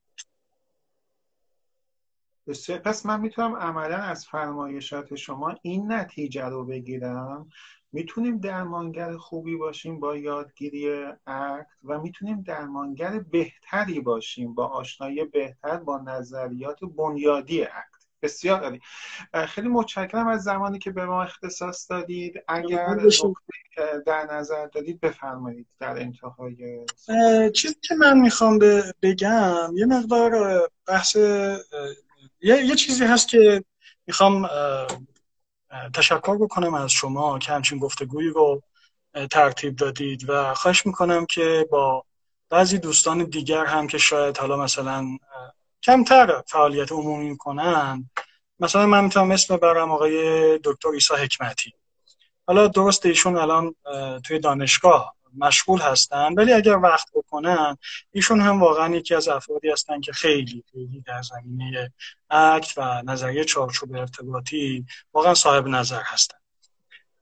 پس من می‌تونم عملا از فرمایشات شما این نتیجه رو بگیرم. می‌تونیم درمانگر خوبی باشیم با یادگیری اکت و می‌تونیم درمانگر بهتری باشیم با آشنایی بهتر با نظریات بنیادی اکت بسیار عالی. خیلی متشکرم از زمانی که به ما اختصاص دادید. اگر در نظر دادید بفرمایید در انتهای چیزی که من می‌خوام بگم یه مقدار بحث یه چیزی هست که می‌خوام تشکر بکنم از شما که همچین گفتگویی رو ترتیب دادید و خواهش می‌کنم که با بعضی دوستان دیگر هم که شاید حالا مثلا کمتر فعالیت عمومی می‌کنن. مثلا من می‌تونم اسم برم آقای دکتر ایسا حکمتی. حالا درست ایشون الان توی دانشگاه. مشغول هستن ولی اگر وقت بکنن ایشون هم واقعا یکی از افرادی هستن که خیلی خیلی در زمینه اکت و نظریه چارچوب ارتباطی واقعا صاحب نظر هستن.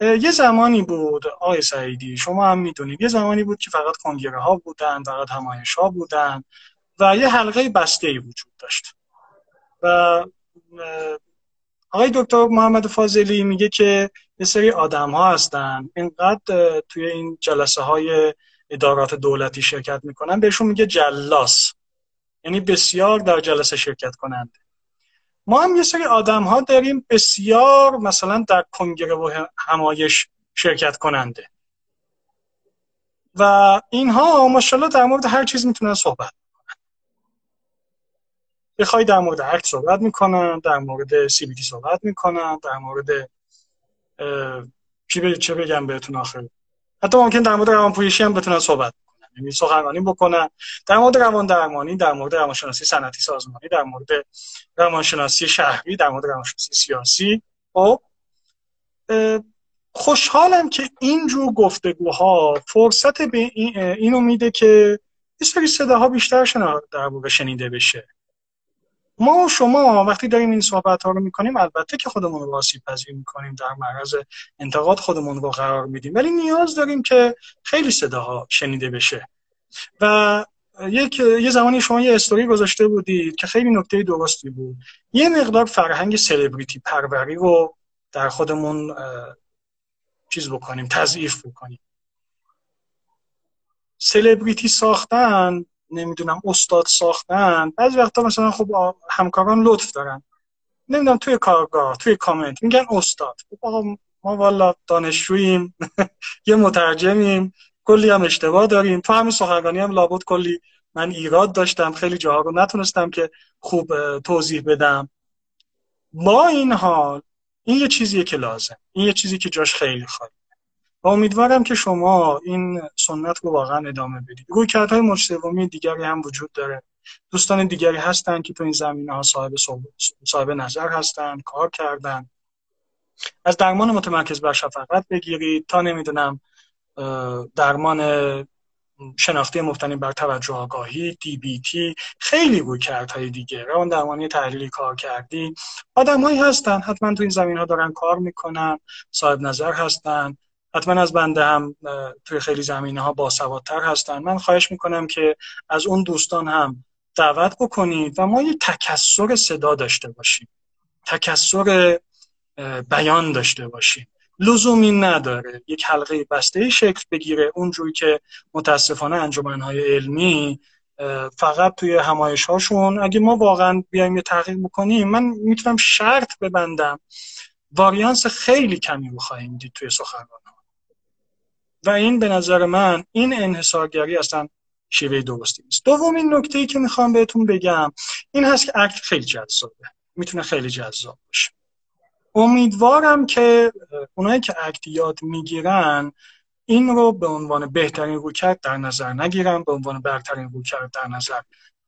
یه زمانی بود آقای سعیدی شما هم می‌دونید یه زمانی بود که فقط کنگره ها بودن فقط همایش ها بودن و یه حلقه بسته ای وجود داشت. و آقای دکتر محمد فاضلی میگه که یه سری آدم ها هستن اینقدر توی این جلسه های ادارات دولتی شرکت می‌کنن. بهشون میگه جلاس. یعنی بسیار در جلسه شرکت کنند. ما هم یه سری آدم ها داریم بسیار مثلا در کنگره و همایش شرکت کننده. و اینها ماشاءالله در مورد هر چیز می‌تونن صحبت بخوای در مورد عکس صحبت می‌کنن در مورد سی بی صحبت می‌کنن در مورد چی چه بگم بهتون آخر حتی ممکن در مورد روانپویشی هم بتونن صحبت کنن یعنی سخنرانی بکنن. در مورد روان درمانی در مورد روانشناسی صنعتی سازمانی در مورد روانشناسی شهری در مورد روانشناسی سیاسی. خب خوشحالم که اینجور گفتگوها فرصت به اینو میده که یه سری صداها بیشتر در شنیده بشه. ما و شما وقتی داریم این صحبت ها رو می‌کنیم البته که خودمون رو آسیب پذیر می‌کنیم در معرض انتقاد خودمون رو قرار میدیم. ولی نیاز داریم که خیلی صداها شنیده بشه. و یک یه زمانی شما یه استوری گذاشته بودید که خیلی نکته درستی بود. یه مقدار فرهنگ سلبریتی پروری رو در خودمون چیز بکنیم تضعیف بکنیم. سلبریتی ساختن نمی‌دونم استاد ساختن. بعضی وقتا مثلا خب همکاران لطف دارن. نمی‌دونم توی کارگاه توی کامنت میگن استاد. خب آقا ما والا دانشجوییم یه مترجمیم کلی هم اشتباه داریم. تو همین سخنرانی هم لابد کلی من ایراد داشتم. خیلی جاها رو نتونستم که خوب توضیح بدم. با این حال این یه چیزیه که لازم. این یه چیزی که جاش خیلی خواهد و امیدوارم که شما این سنت رو واقعا ادامه بدید. روی کردهای مجتمعی دیگری هم وجود داره. دوستان دیگری هستن که تو این زمینه ها صاحب, صاحب نظر هستن کار کردن. از درمان متمرکز بر شفقت بگیرید تا نمی‌دونم درمان شناختی مبتنی بر توجه آگاهی دی بی تی خیلی روی های دیگه. روان درمانی تحلیلی کار کردی. آدمایی هستن حتما تو این زمین ها دارن کار می‌کنن صاحب نظر هستن. حتما از بنده هم توی خیلی زمینه ها باسوادتر هستن. من خواهش می‌کنم که از اون دوستان هم دعوت بکنید و ما یه تکسر صدا داشته باشیم. تکسر بیان داشته باشیم. لزومی نداره. یک حلقه بسته شکل بگیره. اونجوری که متاسفانه انجمنهای علمی فقط توی همایش هاشون اگه ما واقعا بیایم یه تحقیق بکنیم من می‌تونم شرط ببندم. واریانس خیلی کمی رو خواهیم دید توی سخنران و این به نظر من این انحصارگری اصلا شیوه درستی نیست. دومین نکته ای که می‌خوام بهتون بگم این هست که اکت خیلی جذابه. می‌تونه خیلی جذاب باشه. امیدوارم که اونایی که اکت یاد می‌گیرن این رو به عنوان بهترین رویکرد در نظر نگیرن به عنوان برترین رویکرد در نظر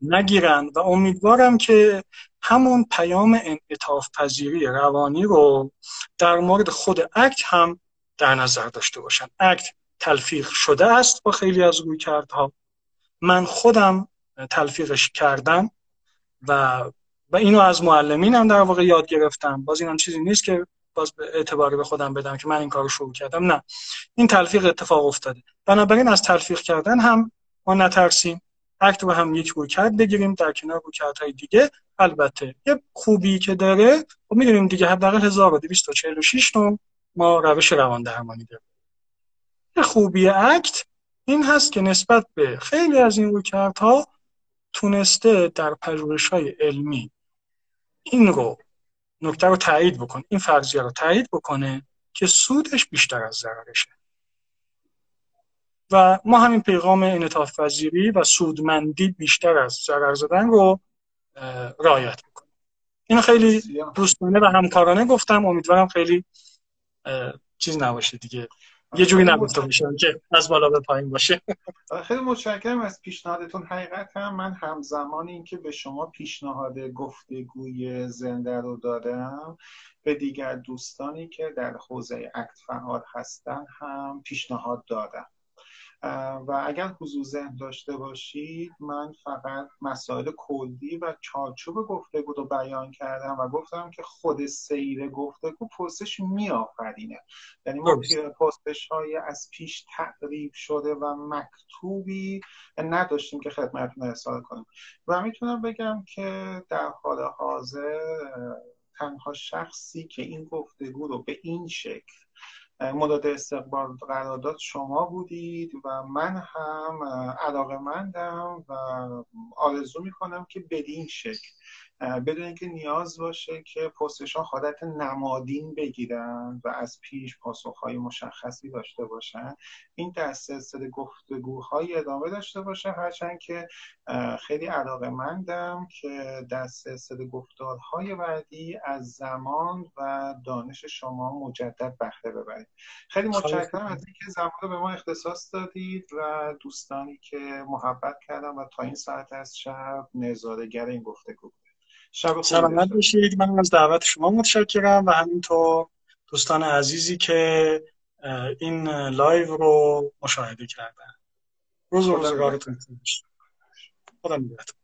نگیرن و امیدوارم که همون پیام انعطاف پذیری روانی رو در مورد خود اکت هم در نظر داشته باشن. اکت تلفیق شده است با خیلی از روی کردها من خودم تلفیقش کردم و و اینو از معلمینم در واقع یاد گرفتم. باز اینم چیزی نیست که باز به اعتباری به خودم بدم که من این کارو شروع کردم. نه. این تلفیق اتفاق افتاده. بنابراین از تلفیق کردن هم ما نترسیم. اکت رو هم یک روی کرد بگیریم در کنار روی های دیگه البته یه خوبی که داره و خب می‌دونیم دیگه حداقل 1246 نوع ما روش روان درمانی داریم. خوبی اکت این هست که نسبت به خیلی از این رویکردها تونسته در پژوهش های علمی این رو نکته رو تایید بکنه این فرضیه رو تایید بکنه که سودش بیشتر از ضررشه. و ما همین پیغام انعطاف پذیری و سودمندی بیشتر از ضرر زدن رو رعایت بکنیم اینو خیلی دوستانه و همکارانه گفتم. امیدوارم خیلی چیز نباشه دیگه. یه جوری نگفته میشم که از بالا به پایین باشه. خیلی متشکرم از پیشنهادتون. حقیقت هم من همزمان اینکه به شما پیشنهاد گفتگوی زنده رو دادم به دیگر دوستانی که در حوزه اکت فعال هستن هم پیشنهاد دادم. و اگر حضور ذهن داشته باشید من فقط مسائل کلی و چارچوب گفتگو رو بیان کردم و گفتم که خود سیر گفتگو پرسش میآفرینه. یعنی ما پرسش های از پیش تعریف شده و مکتوبی نداشتیم که خدمتتون ارسال کنیم و می‌تونم بگم که در حال حاضر تنها شخصی که این گفتگو رو به این شکل مداد استقبال قرارداد شما بودید و من هم علاقه مندم و آرزو می‌کنم که بدین شکل بدون اینکه نیاز باشه که پستشان حالت نمادین بگیرن و از پیش پاسخهای مشخصی داشته باشن این در سلسله گفتگوهای ادامه داشته باشه. هرچند که خیلی علاقه مندم که در سلسله گفتارهای بعدی از زمان و دانش شما مجدد بهره ببرید. خیلی متشکرم از اینکه زمان رو به ما اختصاص دادید و دوستانی که محبت کردم و تا این ساعت از شب نظارگر این گفتگو شب سلامت باشید. من از دعوت شما متشکرم و همینطور دوستان عزیزی که این لایو رو مشاهده کردن. روز روزگارتون خدا نگهدار.